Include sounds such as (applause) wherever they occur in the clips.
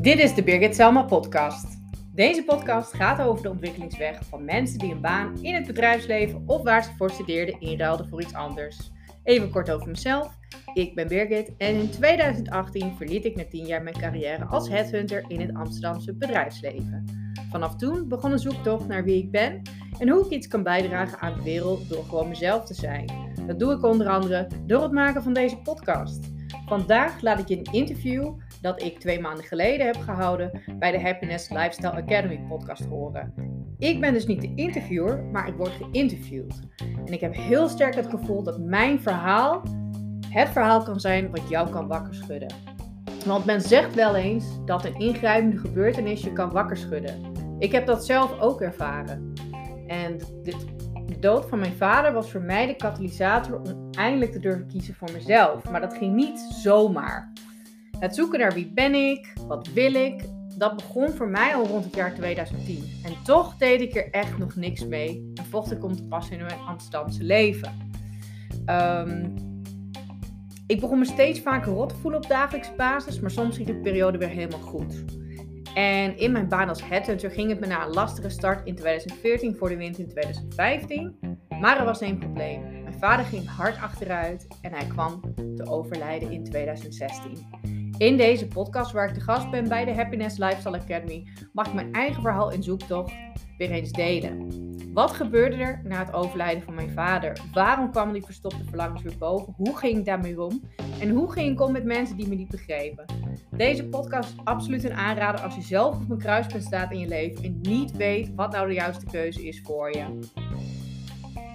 Dit is de Birgit Selma podcast. Deze podcast gaat over de ontwikkelingsweg van mensen die een baan in het bedrijfsleven of waar ze voor studeerden inruilden voor iets anders. Even kort over mezelf. Ik ben Birgit en in 2018 verliet ik na 10 jaar mijn carrière als headhunter in het Amsterdamse bedrijfsleven. Vanaf toen begon een zoektocht naar wie ik ben en hoe ik iets kan bijdragen aan de wereld door gewoon mezelf te zijn. Dat doe ik onder andere door het maken van deze podcast. Vandaag laat ik je een interview dat ik twee maanden geleden heb gehouden bij de Happiness Lifestyle Academy podcast horen. Ik ben dus niet de interviewer, maar ik word geïnterviewd. En ik heb heel sterk het gevoel dat mijn verhaal het verhaal kan zijn wat jou kan wakker schudden. Want men zegt wel eens dat een ingrijpende gebeurtenis je kan wakker schudden. Ik heb dat zelf ook ervaren. En de dood van mijn vader was voor mij de katalysator om eindelijk te durven kiezen voor mezelf. Maar dat ging niet zomaar. Het zoeken naar wie ben ik, wat wil ik, dat begon voor mij al rond het jaar 2010. En toch deed ik er echt nog niks mee en vocht ik om te passen in mijn Amsterdamse leven. Um, ik begon me steeds vaker rot te voelen op dagelijkse basis, maar soms ging de periode weer helemaal goed. En in mijn baan als headhunter ging het me na een lastige start in 2014 voor de wind in 2015. Maar er was één probleem. Mijn vader ging hard achteruit en hij kwam te overlijden in 2016. In deze podcast, waar ik de gast ben bij de Happiness Lifestyle Academy, mag ik mijn eigen verhaal in zoektocht weer eens delen. Wat gebeurde er na het overlijden van mijn vader? Waarom kwamen die verstopte verlangens weer boven? Hoe ging ik daarmee om? En hoe ging ik om met mensen die me niet begrepen? Deze podcast is absoluut een aanrader als je zelf op een kruispunt staat in je leven en niet weet wat nou de juiste keuze is voor je.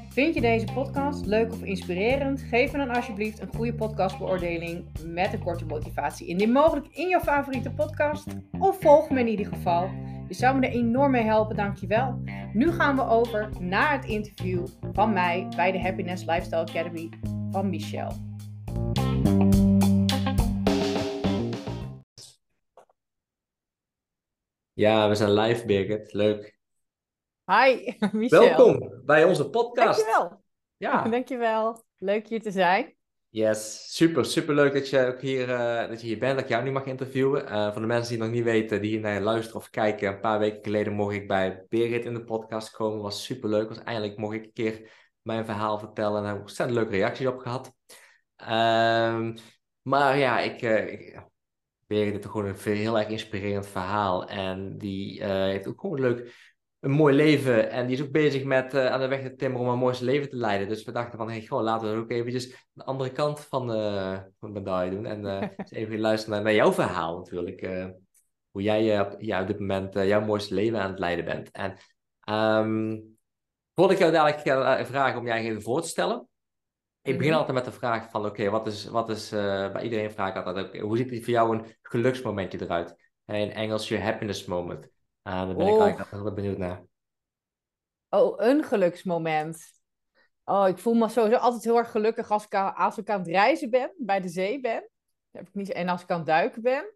Vind je deze podcast leuk of inspirerend? Geef me dan alsjeblieft een goede podcastbeoordeling met een korte motivatie. Indien mogelijk in jouw favoriete podcast. Of volg me in ieder geval. Je zou me er enorm mee helpen, dankjewel. Nu gaan we over naar het interview van mij bij de Happiness Lifestyle Academy van Michelle. Ja, we zijn live, Birgit. Leuk. Hi, (laughs) Michel. Welkom bij onze podcast. Dankjewel. Ja. Dankjewel. Leuk hier te zijn. Yes, super, super leuk dat je ook hier, uh, dat je hier bent, dat ik jou nu mag interviewen. Uh, voor de mensen die nog niet weten, die hier naar je luisteren of kijken, een paar weken geleden mocht ik bij Berit in de podcast komen. Was super leuk, was eindelijk mocht ik een keer mijn verhaal vertellen en daar heb ik ontzettend leuke reacties op gehad. Um, maar ja, ik, uh, heeft gewoon een heel erg inspirerend verhaal en die heeft ook gewoon leuk een mooi leven. En die is ook bezig met uh, aan de weg te timmeren om een mooiste leven te leiden. Dus we dachten van, hey, laten we ook eventjes de andere kant van, uh, van de medaille doen. En uh, (laughs) eens even luisteren naar, naar, jouw verhaal natuurlijk. hoe jij ja, op dit moment jouw mooiste leven aan het leiden bent. En um, voordat ik jou dadelijk ga vragen om jij even voor te stellen. Ik begin mhm. altijd met de vraag van, oké, wat is, wat is bij iedereen vraag ik altijd, okay, hoe ziet het voor jou een geluksmomentje eruit? In Engels, je happiness moment. Ah, daar ben ik eigenlijk wel benieuwd naar. Oh, een geluksmoment. Oh, ik voel me sowieso altijd heel erg gelukkig als ik, als ik aan het reizen ben, bij de zee ben. heb ik niet, en als ik aan het duiken ben.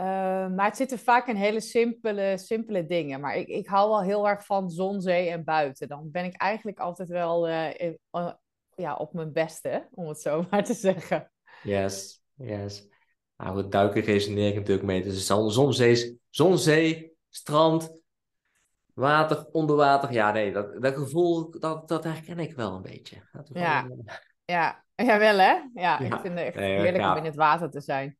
Uh, maar het zitten vaak in hele simpele, simpele dingen. Maar ik, ik hou wel heel erg van zon, zee en buiten. Dan ben ik eigenlijk altijd wel uh, uh, ja, op mijn beste, om het zo (laughs) maar te zeggen. Yes, yes. Nou, het duiken resoneer ik natuurlijk mee. Dus zon, zon, zee, zon, zee, strand, water, onder water. Ja, nee, dat, dat gevoel, dat, dat herken ik wel een beetje. ja. Wel, ja. ja, wel hè? Ja, ik vind het echt heerlijk om in het water te zijn.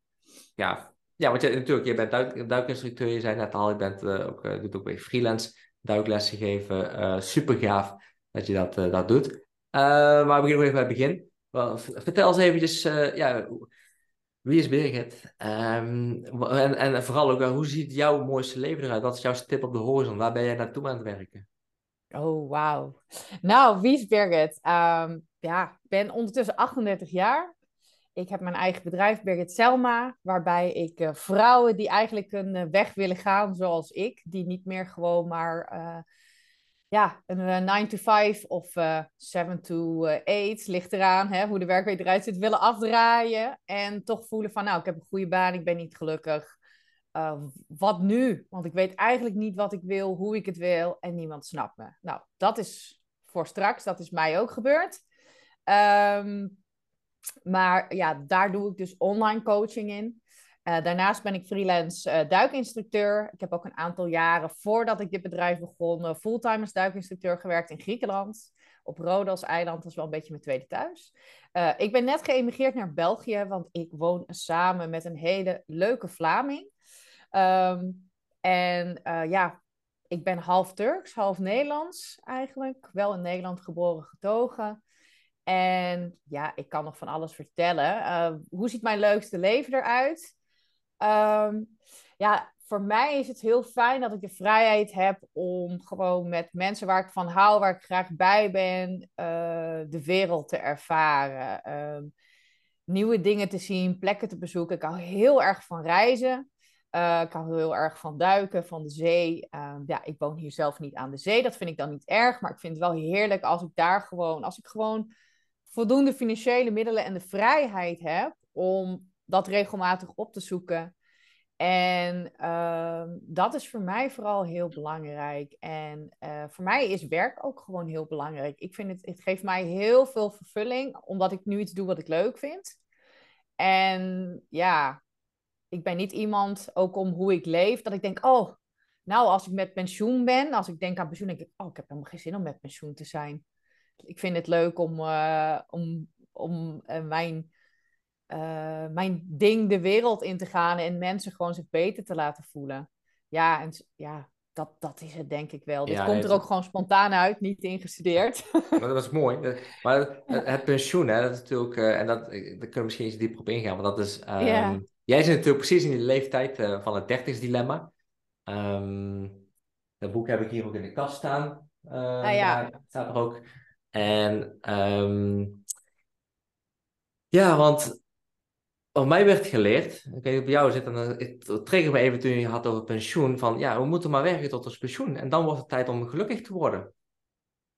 Ja, ja want je, natuurlijk, je bent duik, duikinstructeur, je zei net al, je bent, uh, ook, uh, doet ook weer freelance duiklessen geven. Uh, super gaaf dat je dat, dat doet. maar we beginnen nog even bij het begin. Well, vertel eens eventjes, ja, wie is Birgit? Um, en, en vooral ook, hoe ziet jouw mooiste leven eruit? Wat is jouw stip op de horizon? Waar ben jij naartoe aan het werken? Oh, wauw. Nou, wie is Birgit? Um, ja, ik ben ondertussen 38 jaar. Ik heb mijn eigen bedrijf, Birgit Selma, waarbij ik uh, vrouwen die eigenlijk een uh, weg willen gaan zoals ik, die niet meer gewoon maar uh, ja, een 9 eh, to 5 of uh, eh, 7 to 8, eh, ligt eraan hè, hoe de werkweek eruit zit, willen afdraaien. En toch voelen van, nou, ik heb een goede baan, ik ben niet gelukkig. Wat nu? Want ik weet eigenlijk niet wat ik wil, hoe ik het wil en niemand snapt me. Nou, dat is voor straks, dat is mij ook gebeurd. Um, maar ja, daar doe ik dus online coaching in. Uh, daarnaast ben ik freelance uh, duikinstructeur. Ik heb ook een aantal jaren voordat ik dit bedrijf begon, fulltime als duikinstructeur gewerkt in Griekenland. Op Rodos eiland, dat is wel een beetje mijn tweede thuis. Uh, ik ben net geëmigreerd naar België, want ik woon samen met een hele leuke Vlaming. Um, en ja, ik ben half Turks, half Nederlands eigenlijk. Wel in Nederland geboren, getogen. En ja, ik kan nog van alles vertellen. Uh, hoe ziet mijn leukste leven eruit? Um, ja, voor mij is het heel fijn dat ik de vrijheid heb om gewoon met mensen waar ik van hou, waar ik graag bij ben, uh, de wereld te ervaren. Um, nieuwe dingen te zien, plekken te bezoeken. Ik hou heel erg van reizen. Uh, ik hou heel erg van duiken, van de zee. Uh, ja, ik woon hier zelf niet aan de zee. Dat vind ik dan niet erg. Maar ik vind het wel heerlijk als ik daar gewoon, als ik gewoon voldoende financiële middelen en de vrijheid heb om dat regelmatig op te zoeken. En uh, dat is voor mij vooral heel belangrijk. En uh, voor mij is werk ook gewoon heel belangrijk. Ik vind het, het geeft mij heel veel vervulling, omdat ik nu iets doe wat ik leuk vind. En ja, ik ben niet iemand, ook om hoe ik leef, dat ik denk, oh, nou, als ik met pensioen ben, als ik denk aan pensioen, denk ik, oh, ik heb helemaal geen zin om met pensioen te zijn. Ik vind het leuk om, uh, om, om uh, mijn, uh, mijn ding de wereld in te gaan en mensen gewoon zich beter te laten voelen. Ja, en ja, dat, dat is het denk ik wel. Dit komt er ook gewoon spontaan uit, niet ingestudeerd. Maar dat is mooi. Maar het pensioen, hè, dat is natuurlijk, en dat, daar kunnen we misschien iets dieper op ingaan, want dat is... Um, ja Jij zit natuurlijk precies in de leeftijd uh, van het dertigsdilemma. Um, dat boek heb ik hier ook in de kast staan. Uh, ah, ja. staat er ook. En um, ja, want op mij werd geleerd, ik weet niet op jou zit, en het trigger me even toen je had over pensioen, van ja, we moeten maar werken tot ons pensioen. En dan wordt het tijd om gelukkig te worden.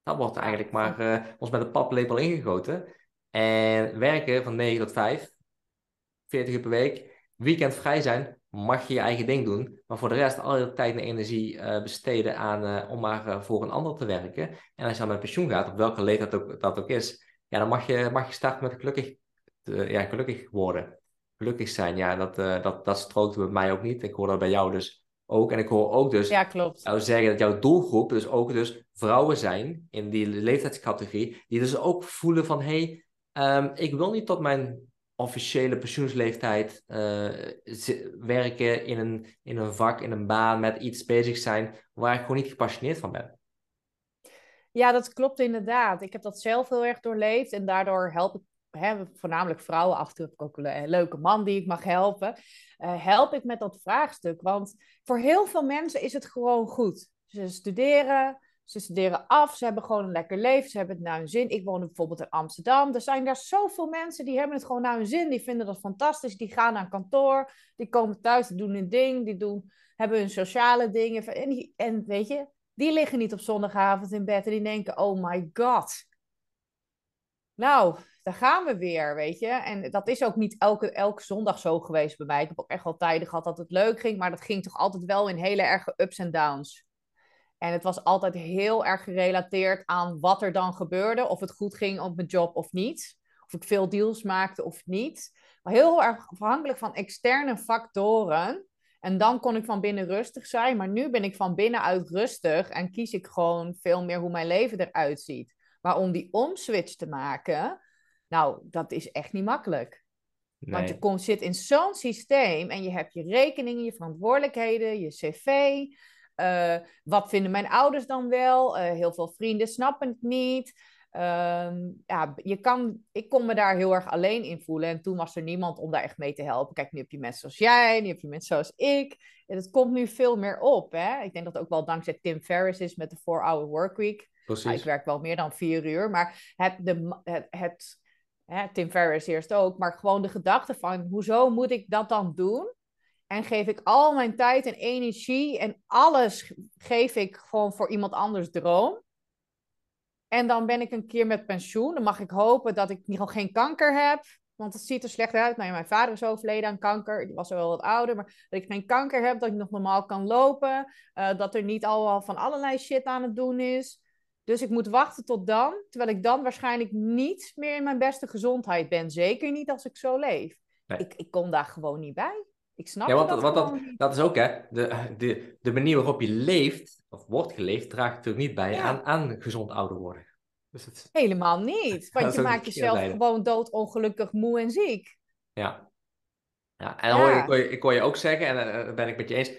Dat wordt eigenlijk maar uh, ons met een paplepel ingegoten. En werken van 9 tot 5, 40 uur per week, weekend vrij zijn, mag je je eigen ding doen. Maar voor de rest al je tijd en energie uh, besteden aan, uh, om maar voor een ander te werken. En als je dan met pensioen gaat, op welke leeftijd dat ook, dat ook is, ja, dan mag je, mag je starten met gelukkig, ja, gelukkig worden. Gelukkig zijn, ja, dat, dat, dat strookt bij mij ook niet. Ik hoor dat bij jou dus ook. En ik hoor ook dus ja, klopt. jou zeggen dat jouw doelgroep dus ook dus vrouwen zijn in die leeftijdscategorie, die dus ook voelen van, hé, hey, um, ik wil niet tot mijn officiële pensioensleeftijd uh, werken in een, in een vak, in een baan, met iets bezig zijn waar ik gewoon niet gepassioneerd van ben. Ja, dat klopt inderdaad. Ik heb dat zelf heel erg doorleefd en daardoor help ik hè, voornamelijk vrouwen, af en toe heb ik ook een leuke man die ik mag helpen, uh, help ik met dat vraagstuk. Want voor heel veel mensen is het gewoon goed. Ze studeren, ze studeren af, ze hebben gewoon een lekker leven, ze hebben het naar hun zin. Ik woon bijvoorbeeld in Amsterdam. Er zijn daar zoveel mensen die hebben het gewoon naar hun zin. Die vinden dat fantastisch. Die gaan naar kantoor, die komen thuis, die doen hun ding, die doen, hebben hun sociale dingen. En, en weet je, die liggen niet op zondagavond in bed en die denken, oh my god. Nou, gaan we weer, weet je. En dat is ook niet elke, elke zondag zo geweest bij mij. Ik heb ook echt wel tijden gehad dat het leuk ging, maar dat ging toch altijd wel in hele erge ups en downs. En het was altijd heel erg gerelateerd aan wat er dan gebeurde. Of het goed ging op mijn job of niet. Of ik veel deals maakte of niet. Maar heel erg afhankelijk van externe factoren. En dan kon ik van binnen rustig zijn. Maar nu ben ik van binnenuit rustig. En kies ik gewoon veel meer hoe mijn leven eruit ziet. Maar om die omswitch te maken. Nou, dat is echt niet makkelijk. Nee. Want je komt, zit in zo'n systeem. En je hebt je rekeningen, je verantwoordelijkheden, je cv. Uh, wat vinden mijn ouders dan wel? Uh, heel veel vrienden snappen het niet. Uh, ja, je kan, ik kon me daar heel erg alleen in voelen. En toen was er niemand om daar echt mee te helpen. Kijk, nu heb je mensen zoals jij, nu heb je mensen zoals ik. En het komt nu veel meer op. Hè? Ik denk dat ook wel dankzij Tim Ferriss is met de 4-hour workweek. Precies. Nou, ik werk wel meer dan vier uur. Maar het, de, het, het Tim Ferriss eerst ook. Maar gewoon de gedachte van, hoezo moet ik dat dan doen? En geef ik al mijn tijd en energie en alles geef ik gewoon voor iemand anders droom. En dan ben ik een keer met pensioen. Dan mag ik hopen dat ik nog geen kanker heb. Want het ziet er slecht uit. Nou ja, mijn vader is overleden aan kanker. Die was wel wat ouder. Maar dat ik geen kanker heb. Dat ik nog normaal kan lopen. Uh, dat er niet al van allerlei shit aan het doen is. Dus ik moet wachten tot dan, terwijl ik dan waarschijnlijk niet meer in mijn beste gezondheid ben. Zeker niet als ik zo leef. Ik, ik kom daar gewoon niet bij. Ik snap ja, want, dat want dat, dat, is ook, hè, de, de, de manier waarop je leeft, of wordt geleefd, draagt natuurlijk niet bij aan, aan gezond ouder worden. Dus het... Helemaal niet, want (laughs) je maakt jezelf gewoon doodongelukkig, moe en ziek. Ja. ja. En Hoor, ik, hoor je, ik hoor je ook zeggen, en uh, daar ben ik met je eens,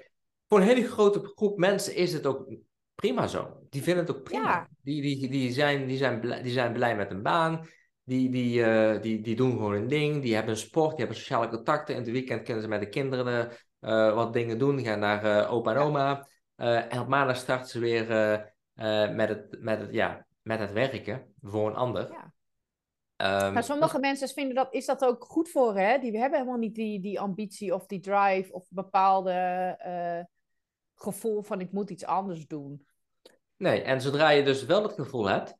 voor een hele grote groep mensen is het ook prima zo. Die vinden het ook prima. Die, die, die, zijn, die, zijn blij, die zijn blij met een baan. Die, die, uh, die, die doen gewoon een ding. Die hebben een sport. Die hebben sociale contacten. In het weekend kunnen ze met de kinderen uh, wat dingen doen. Die gaan naar uh, opa en oma. en op maandag starten ze weer met, het, met, het, ja, met het werken voor een ander. Ja. Um, maar sommige mensen vinden dat, is dat ook goed voor, hè? Die hebben helemaal niet die, die ambitie of die drive of bepaalde gevoel van ik moet iets anders doen. Nee, en zodra je dus wel het gevoel hebt,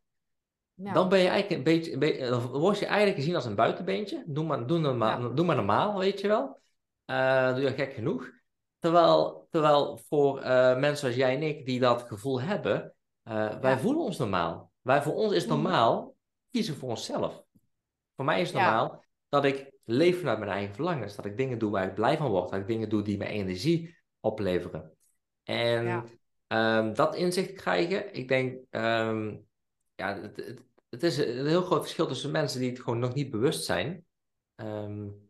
dan ben je eigenlijk een beetje, een beetje, dan word je eigenlijk gezien als een buitenbeentje. Doe maar, doe normaal, doe maar normaal, weet je wel. Uh, doe je gek genoeg. Terwijl, terwijl voor uh, mensen zoals jij en ik, die dat gevoel hebben, uh, wij voelen ons normaal. Wij, voor ons is mhm. normaal kiezen voor onszelf. Voor mij is normaal dat ik leef vanuit mijn eigen verlangens. Dat ik dingen doe waar ik blij van word. Dat ik dingen doe die me energie opleveren. En um, dat inzicht krijgen, ik denk, um, ja, het, het, is een heel groot verschil tussen mensen die het gewoon nog niet bewust zijn. Um,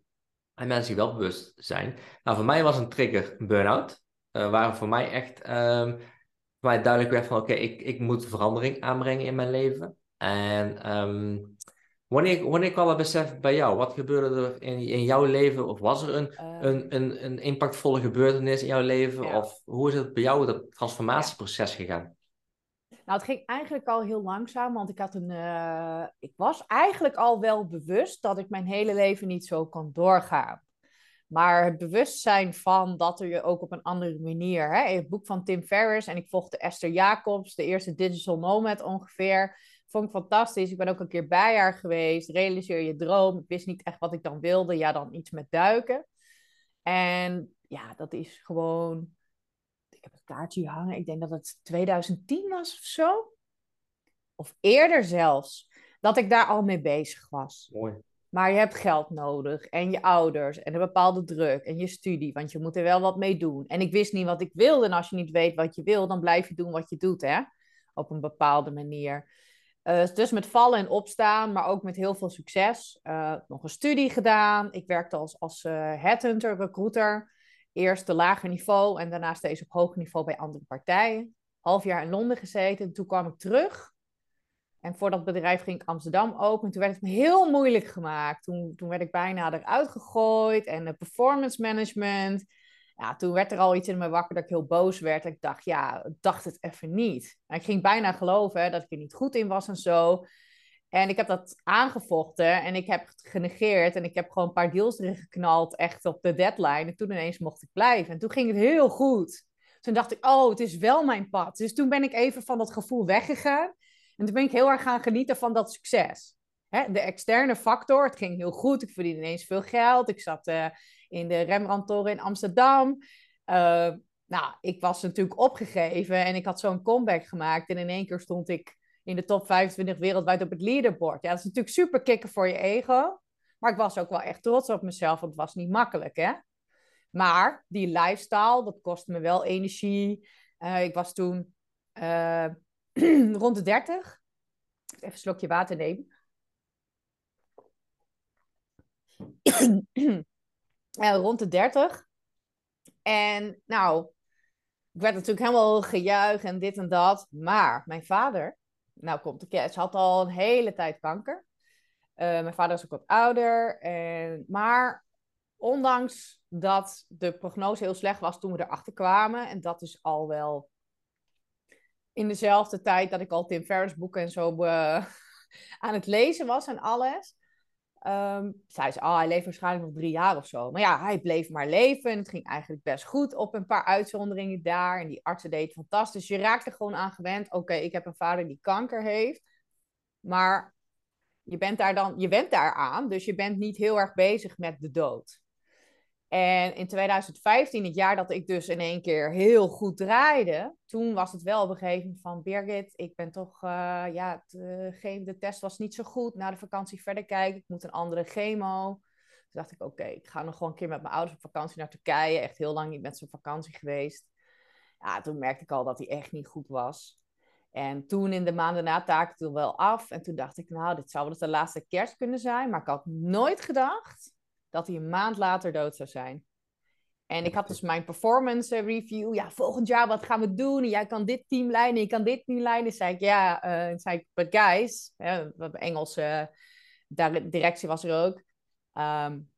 en mensen die wel bewust zijn. Nou, voor mij was een trigger een burn-out. Waar voor mij echt voor mij duidelijk werd van oké, ik, ik moet verandering aanbrengen in mijn leven. En Wanneer, wanneer kwam dat besef bij jou? Wat gebeurde er in, in jouw leven? Of was er een, uh, een, een, een impactvolle gebeurtenis in jouw leven? Of hoe is het bij jou dat transformatieproces gegaan? Nou, het ging eigenlijk al heel langzaam, want ik had een. Uh, ik was eigenlijk al wel bewust dat ik mijn hele leven niet zo kan doorgaan. Maar het bewustzijn van dat er je ook op een andere manier. Hè, het boek van Tim Ferriss en ik volgde Esther Jacobs, de eerste digital nomad ongeveer. Vond ik fantastisch. Ik ben ook een keer bij haar geweest. Realiseer je droom. Ik wist niet echt wat ik dan wilde. Ja, dan iets met duiken. En ja, dat is gewoon. Ik heb het kaartje hangen. Ik denk dat het 2010 was of zo. Of eerder zelfs. Dat ik daar al mee bezig was. Mooi. Maar je hebt geld nodig. En je ouders. En een bepaalde druk. En je studie. Want je moet er wel wat mee doen. En ik wist niet wat ik wilde. En als je niet weet wat je wil, dan blijf je doen wat je doet, hè? Op een bepaalde manier. Uh, dus met vallen en opstaan, maar ook met heel veel succes. Uh, nog een studie gedaan. Ik werkte als, als uh, headhunter, recruiter. Eerst de lager niveau en daarna steeds op hoger niveau bij andere partijen. Half jaar in Londen gezeten. Toen kwam ik terug. En voor dat bedrijf ging ik Amsterdam open. Toen werd het me heel moeilijk gemaakt. Toen, toen werd ik bijna eruit gegooid. En performance management ja, toen werd er al iets in me wakker dat ik heel boos werd. Ik dacht, ja, dacht het even niet. En ik ging bijna geloven hè, dat ik er niet goed in was en zo. En ik heb dat aangevochten en ik heb genegeerd. En ik heb gewoon een paar deals erin geknald, echt op de deadline. En toen ineens mocht ik blijven. En toen ging het heel goed. Toen dacht ik, oh, het is wel mijn pad. Dus toen ben ik even van dat gevoel weggegaan. En toen ben ik heel erg gaan genieten van dat succes. Hè, de externe factor, het ging heel goed. Ik verdiende ineens veel geld. Ik zat uh, in de Rembrandt-toren in Amsterdam. Uh, nou, ik was natuurlijk opgegeven en ik had zo'n comeback gemaakt. En in één keer stond ik in de top 25 wereldwijd op het leaderboard. Ja, dat is natuurlijk super kicken voor je ego. Maar ik was ook wel echt trots op mezelf, want het was niet makkelijk, hè. Maar die lifestyle, dat kostte me wel energie. Uh, ik was toen uh, (clears throat) rond de 30. Even een slokje water nemen. (clears throat) (clears throat) uh, rond de 30. En nou, ik werd natuurlijk helemaal gejuich en dit en dat. Maar mijn vader, nou komt de ze had al een hele tijd kanker. Uh, mijn vader is ook wat ouder. En, maar ondanks dat de prognose heel slecht was toen we erachter kwamen, en dat is al wel in dezelfde tijd dat ik al Tim Ferriss boeken en zo uh, (laughs) aan het lezen was en alles, Zei ze, oh, hij leeft waarschijnlijk nog drie jaar of zo. Maar ja, hij bleef maar leven en het ging eigenlijk best goed op een paar uitzonderingen daar. En die artsen deden fantastisch. Je raakte gewoon aan gewend, oké, ik heb een vader die kanker heeft. Maar je bent daar dan, je bent daar aan, dus je bent niet heel erg bezig met de dood. En in 2015, het jaar dat ik dus in één keer heel goed draaide, toen was het wel op een gegeven moment van Birgit, ik ben toch, uh, ja, de, de test was niet zo goed. Na de vakantie verder kijken, ik moet een andere chemo. Toen dacht ik, oké, ik ga nog gewoon een keer met mijn ouders op vakantie naar Turkije. Echt heel lang niet met zo'n vakantie geweest. Ja, toen merkte ik al dat hij echt niet goed was. En toen in de maanden na taakte toen wel af. En toen dacht ik, nou, dit zou wel de laatste kerst kunnen zijn. Maar ik had nooit gedacht dat hij een maand later dood zou zijn. En ik had dus mijn performance review. Ja, volgend jaar, wat gaan we doen? jij kan dit team leiden, je kan dit team leiden. zei ik, ja, uh, zei ik, but guys, hè, Engelse directie was er ook. Um,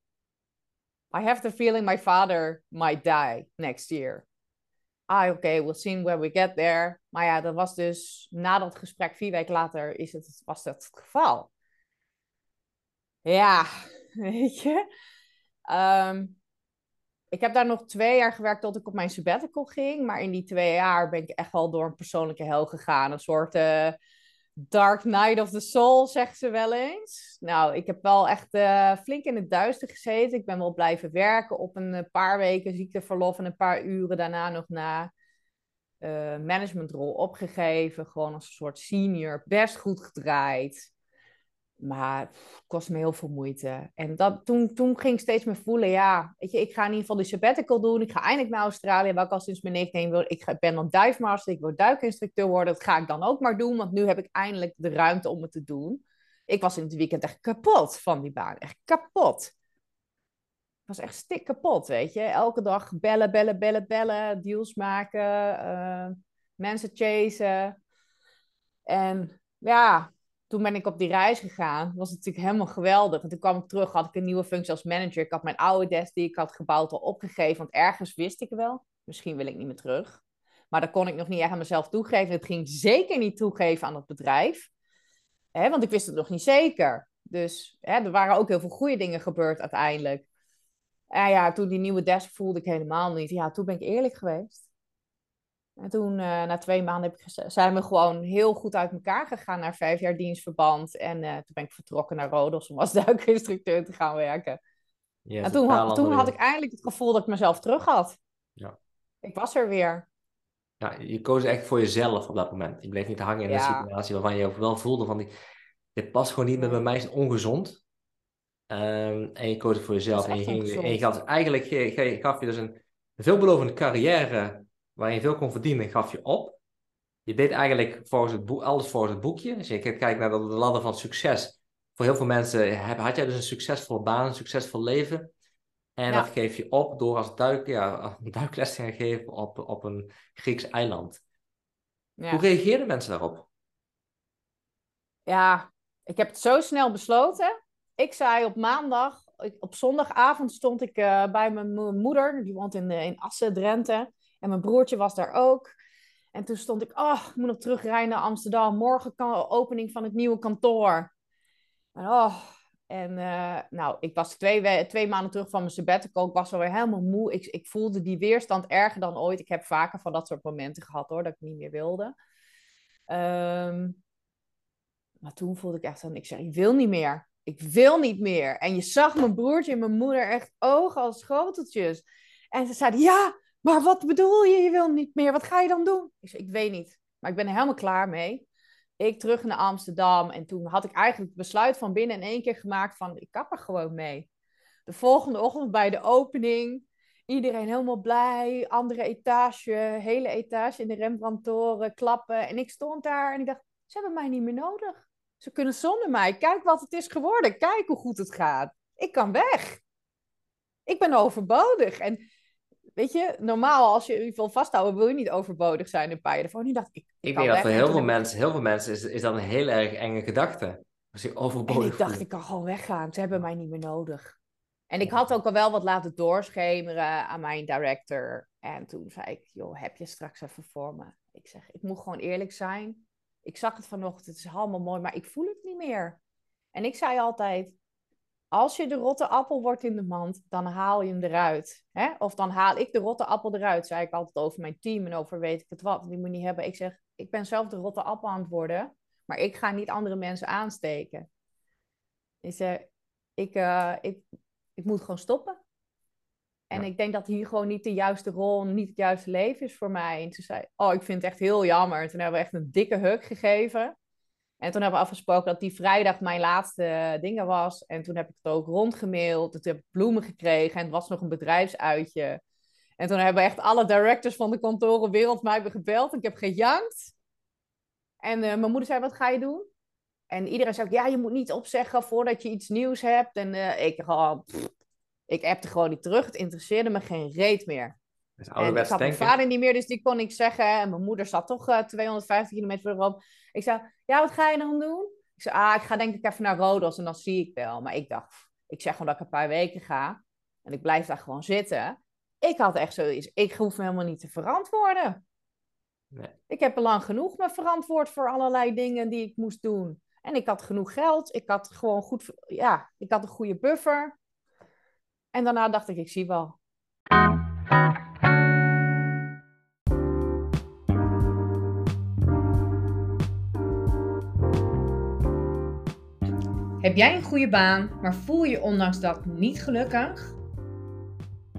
I have the feeling my father might die next year. Ah, oké, okay, we'll see when we get there. Maar ja, dat was dus na dat gesprek, vier weken later, is het, was dat het geval. Ja, (laughs) weet je. Ehm, ik heb daar nog twee jaar gewerkt tot ik op mijn sabbatical ging. Maar in die twee jaar ben ik echt wel door een persoonlijke hel gegaan. Een soort uh, dark night of the soul, zeggen ze wel eens. Nou, ik heb wel echt uh, flink in het duister gezeten. Ik ben wel blijven werken op een eh, paar weken ziekteverlof en een paar uren daarna nog na uh, managementrol opgegeven. Gewoon als een soort senior, best goed gedraaid. Maar het kost me heel veel moeite. En dat, toen, toen ging ik steeds meer voelen, ja, weet je, ik ga in ieder geval de sabbatical doen. Ik ga eindelijk naar Australië, waar ik al sinds mijn 19 wil. Ik ben dan dive ik wil duikinstructeur worden. Dat ga ik dan ook maar doen, want nu heb ik eindelijk de ruimte om het te doen. Ik was in het weekend echt kapot van die baan. Echt kapot. Ik was echt stik kapot, weet je. Elke dag bellen, bellen, bellen, bellen. Deals maken. Uh, mensen chasen. En ja, toen ben ik op die reis gegaan. Dat was natuurlijk helemaal geweldig. En toen kwam ik terug, had ik een nieuwe functie als manager. Ik had mijn oude desk die ik had gebouwd al opgegeven. Want ergens wist ik wel, misschien wil ik niet meer terug. Maar dat kon ik nog niet echt aan mezelf toegeven. Het ging zeker niet toegeven aan het bedrijf. Hè, want ik wist het nog niet zeker. Dus hè, er waren ook heel veel goede dingen gebeurd uiteindelijk. En ja, toen die nieuwe desk voelde ik helemaal niet. Ja, toen ben ik eerlijk geweest. En toen, uh, na twee maanden, heb ik zijn we gewoon heel goed uit elkaar gegaan naar vijf jaar dienstverband. En uh, toen ben ik vertrokken naar Rodos om als (laughs) duikinstructeur te gaan werken. en toen, had, toen had ik eindelijk het gevoel dat ik mezelf terug had. Ja. Ik was er weer. Ja, je koos echt voor jezelf op dat moment. Je bleef niet hangen in een situatie waarvan je wel voelde van... Dit past gewoon niet met bij mij, is ongezond. Um, en je koos voor jezelf. En je, ging, en je gaf, eigenlijk je, gaf je dus een veelbelovende carrière waarin je veel kon verdienen, gaf je op. Je deed eigenlijk volgens het alles volgens het boekje. Als je kijkt naar de ladder van succes. Voor heel veel mensen had jij dus een succesvolle baan, een succesvol leven. En dat geef je op door als duik, ja, (laughs) duikles te gaan geven op, op een Grieks eiland. Ja. Hoe reageerden mensen daarop? Ja, ik heb het zo snel besloten. Ik zei op maandag, op zondagavond stond ik uh, bij mijn moeder, die woont in, eh, in Assen, Drenthe. En mijn broertje was daar ook. En toen stond ik, oh, ik moet nog terugrijden naar Amsterdam. Morgen kan opening van het nieuwe kantoor. En, oh, en uh, nou, ik was twee, twee maanden terug van mijn sabbatical. Ik was alweer helemaal moe. Ik, ik voelde die weerstand erger dan ooit. Ik heb vaker van dat soort momenten gehad hoor, dat ik niet meer wilde. Um, maar toen voelde ik echt van, ik zeg, ik wil niet meer. Ik wil niet meer. En je zag mijn broertje en mijn moeder echt ogen als schoteltjes. En ze zeiden, ja, maar wat bedoel je? Je wil niet meer. Wat ga je dan doen? Ik zei, ik weet niet. Maar ik ben er helemaal klaar mee. Ik terug naar Amsterdam. En toen had ik eigenlijk het besluit van binnen in één keer gemaakt van... Ik kap er gewoon mee. De volgende ochtend bij de opening... Iedereen helemaal blij. Andere etage. Hele etage in de Rembrandtoren. Klappen. En ik stond daar en ik dacht... Ze hebben mij niet meer nodig. Ze kunnen zonder mij. Kijk wat het is geworden. Kijk hoe goed het gaat. Ik kan weg. Ik ben overbodig. En weet je, normaal als je je wil vasthouden, wil je niet overbodig zijn in Pijdenfoon. Nu dacht ik, ik, ik denk dat voor heel veel, mensen, heel veel mensen is, is dat een heel erg enge gedachte. Als je overbodig En ik dacht, ik kan gewoon weggaan. Ze hebben mij niet meer nodig. En ik had ook al wel wat laten doorschemeren aan mijn director. En toen zei ik, joh, heb je straks even voor me? Ik zeg, ik moet gewoon eerlijk zijn. Ik zag het vanochtend, het is allemaal mooi, maar ik voel het niet meer. En ik zei altijd, als je de rotte appel wordt in de mand, dan haal je hem eruit. Hè? Of dan haal ik de rotte appel eruit, zei ik altijd over mijn team en over weet ik het wat. Die moet niet hebben. Ik zeg, ik ben zelf de rotte appel aan het worden, maar ik ga niet andere mensen aansteken. Ik zeg, ik, uh, ik, ik moet gewoon stoppen. En Ja. ik denk dat hier gewoon niet de juiste rol, niet het juiste leven is voor mij. En toen zei oh, ik vind het echt heel jammer. En toen hebben we echt een dikke huk gegeven. En toen hebben we afgesproken dat die vrijdag mijn laatste dingen was. En toen heb ik het ook rondgemaild. Toen heb ik bloemen gekregen. En het was nog een bedrijfsuitje. En toen hebben echt alle directors van de kantoren wereld mij gebeld. En ik heb gejankt. En eh, mijn moeder zei, wat ga je doen? En iedereen zei, ja, je moet niet opzeggen voordat je iets nieuws hebt. En eh, ik gewoon, pff, ik appte gewoon niet terug. Het interesseerde me geen reet meer. Dus En ik had mijn vader niet meer, dus die kon niks zeggen. En mijn moeder zat toch eh, 250 kilometer verderop. Ik zei, ja, wat ga je dan doen? Ik zei, ah, ik ga denk ik even naar Rodos en dan zie ik wel. Maar ik dacht, ik zeg gewoon dat ik een paar weken ga. En ik blijf daar gewoon zitten. Ik had echt zoiets, ik hoef me helemaal niet te verantwoorden. Nee. Ik heb lang genoeg me verantwoord voor allerlei dingen die ik moest doen. En ik had genoeg geld. Ik had gewoon goed, ja, ik had een goede buffer. En daarna dacht ik, ik zie wel. Heb jij een goede baan, maar voel je ondanks dat niet gelukkig?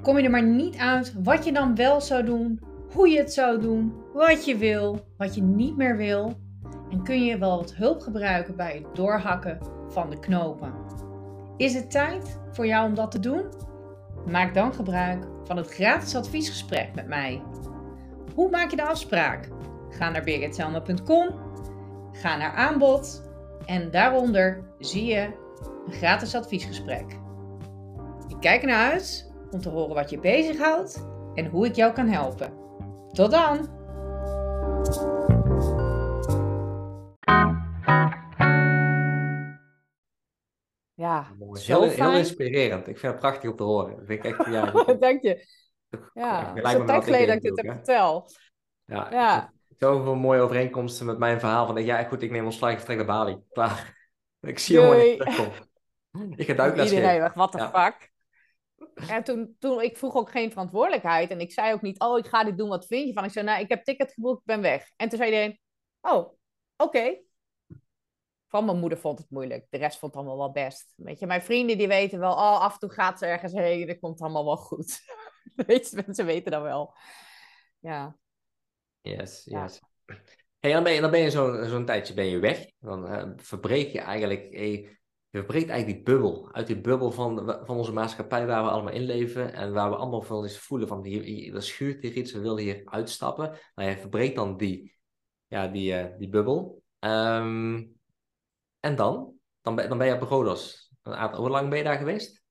Kom je er maar niet uit wat je dan wel zou doen, hoe je het zou doen, wat je wil, wat je niet meer wil? En kun je wel wat hulp gebruiken bij het doorhakken van de knopen? Is het tijd voor jou om dat te doen? Maak dan gebruik van het gratis adviesgesprek met mij. Hoe maak je de afspraak? Ga naar birgitselma.com, ga naar aanbod en daaronder zie je een gratis adviesgesprek. Ik kijk ernaar uit om te horen wat je bezighoudt en hoe ik jou kan helpen. Tot dan! Ja, Mooi. zo Heel, inspirerend. Ik vind het prachtig om te horen. Dat vind ik echt, ja, (laughs) Dank je. Ja, het is een tijd geleden dat ik dit heb verteld. Ja, Ja. Zoveel mooie overeenkomsten met mijn verhaal. Van ja, goed, ik neem ontslag, ik vertrek naar Bali. Klaar. (laughs) Ik zie je wanneer ik Doei. terugkom. Ik ga duikles Iedereen dacht, what the Ja. fuck? En toen, toen, ik vroeg ook geen verantwoordelijkheid. En ik zei ook niet, oh, ik ga dit doen, wat vind je van? Ik zei, nou, ik heb ticket geboekt, ik ben weg. En toen zei iedereen, oh, oké. Van mijn moeder vond het moeilijk. De rest vond het allemaal wel best. Weet je, mijn vrienden die weten wel, oh, af en toe gaat ze ergens heen. Dat komt allemaal wel goed. (laughs) Weet je, mensen weten dat wel. Ja. Yes, Ja. yes. Hey, dan ben je, dan ben je zo'n zo'n tijdje ben je weg. Dan eh, verbreek je eigenlijk, je verbreekt eigenlijk die bubbel. Uit die bubbel van, van onze maatschappij waar we allemaal in leven. En waar we allemaal veel eens voelen van, hier, hier, er schuurt hier iets, we willen hier uitstappen. Nou, je verbreekt dan die, ja, die, eh, die bubbel. Ehm, en dan? Dan ben, dan ben je op Rodos. Een aantal- Hoe lang ben je daar geweest?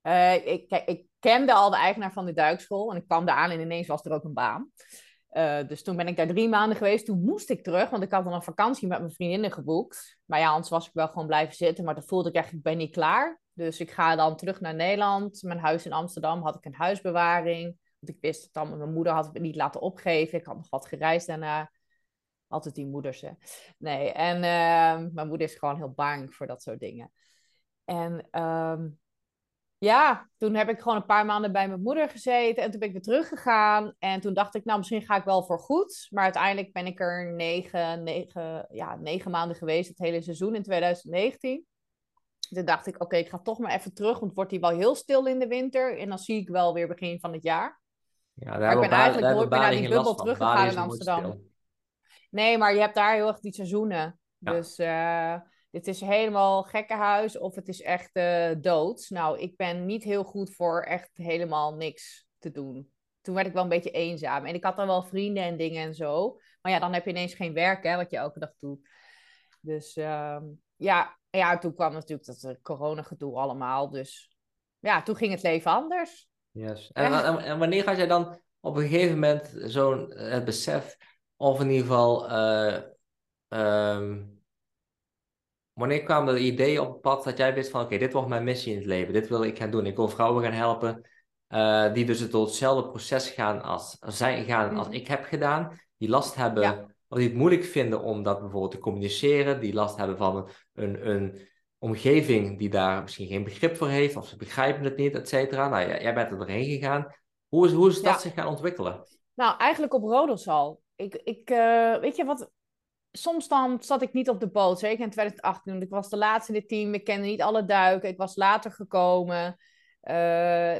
Eh, ik, ik kende al de eigenaar van de duikschool en ik kwam daar aan en ineens was er ook een baan. Eh, dus toen ben ik daar drie maanden geweest. Toen moest ik terug, want ik had dan een vakantie met mijn vriendinnen geboekt. Maar ja, anders was ik wel gewoon blijven zitten. Maar dan voelde ik echt, ik ben niet klaar. Dus ik ga dan terug naar Nederland. Mijn huis in Amsterdam had ik een huisbewaring. Want ik wist het dan, mijn moeder had het niet laten opgeven. Ik had nog wat gereisd daarna. Altijd die moeders, hè. Nee, en ehm, mijn moeder is gewoon heel bang voor dat soort dingen. En ehm, ja, toen heb ik gewoon een paar maanden bij mijn moeder gezeten. En toen ben ik weer teruggegaan. En toen dacht ik, nou, misschien ga ik wel voor goed. Maar uiteindelijk ben ik er negen, negen, ja, negen maanden geweest, het hele seizoen in 2019. Toen dacht ik, oké, ik ga toch maar even terug. Want wordt hier wel heel stil in de winter. En dan zie ik wel weer begin van het jaar. Ja, daar ik hebben ben eigenlijk nooit meer naar die bubbel teruggegaan in Amsterdam. Nee, maar je hebt daar heel erg die seizoenen. Ja. Dus eh, dit is helemaal gekkenhuis of het is echt eh, dood. Nou, ik ben niet heel goed voor echt helemaal niks te doen. Toen werd ik wel een beetje eenzaam. En ik had dan wel vrienden en dingen en zo. Maar ja, dan heb je ineens geen werk, hè, wat je elke dag doet. Dus ehm, ja, ja, toen kwam natuurlijk dat uh, corona-gedoe allemaal. Dus ja, toen ging het leven anders. Yes. (laughs) En, en, en wanneer had jij dan op een gegeven moment zo'n eh, het besef, of in ieder geval, eh, ehm, wanneer kwamen de ideeën op het pad dat jij wist van, oké, dit wordt mijn missie in het leven, dit wil ik gaan doen, ik wil vrouwen gaan helpen, eh, die dus door hetzelfde proces gaan als, zijn, gaan als Mhm. ik heb gedaan, die last hebben, Ja. of die het moeilijk vinden om dat bijvoorbeeld te communiceren, die last hebben van een, een omgeving die daar misschien geen begrip voor heeft, of ze begrijpen het niet, et cetera. Nou, jij, jij bent er doorheen gegaan. Hoe is, hoe is dat Ja. zich gaan ontwikkelen? Nou, eigenlijk op Rodos al. Ik, ik eh, weet je wat, soms dan zat ik niet op de boot, zeker in 2018. Ik was de laatste in het team, ik kende niet alle duiken, ik was later gekomen.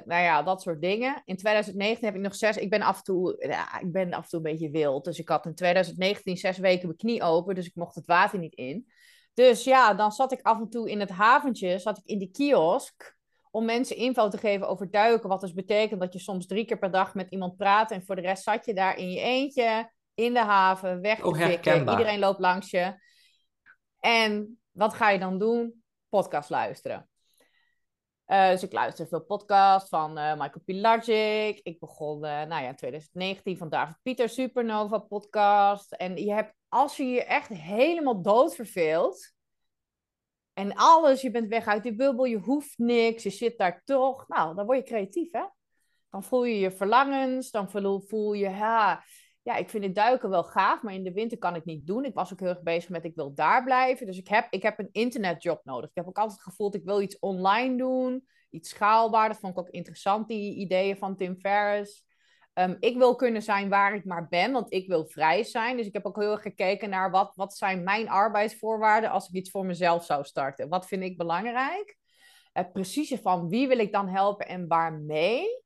nou ja, dat soort dingen. In 2019 heb ik nog zes. Ik ben af en toe, ja, ik ben af en toe een beetje wild. Dus ik had in 2019 zes weken mijn knie open, dus ik mocht het water niet in. Dus ja, dan zat ik af en toe in het haventje, zat ik in die kiosk om mensen info te geven over duiken. Wat dus betekent dat je soms drie keer per dag met iemand praat en voor de rest zat je daar in je eentje in de haven, weg te Iedereen loopt langs je. En wat ga je dan doen? Podcast luisteren. Uh, dus ik luister veel podcasts van uh, Michael Pilagic. Ik begon, uh, nou ja, in 2019 van David Pieter Supernova podcast. En je hebt, als je je echt helemaal dood verveelt... en alles, je bent weg uit die bubbel, je hoeft niks, je zit daar toch... Nou, dan word je creatief, hè? Dan voel je je verlangens, dan voel, voel je... Ja, ja, ik vind het duiken wel gaaf, maar in de winter kan ik niet doen. Ik was ook heel erg bezig met ik wil daar blijven. Dus ik heb, ik heb een internetjob nodig. Ik heb ook altijd gevoeld, ik wil iets online doen, iets schaalbaar. Dat vond ik ook interessant, die ideeën van Tim Ferriss. Um, ik wil kunnen zijn waar ik maar ben, want ik wil vrij zijn. Dus ik heb ook heel erg gekeken naar wat, wat zijn mijn arbeidsvoorwaarden als ik iets voor mezelf zou starten. Wat vind ik belangrijk? Het precieze van wie wil ik dan helpen en waarmee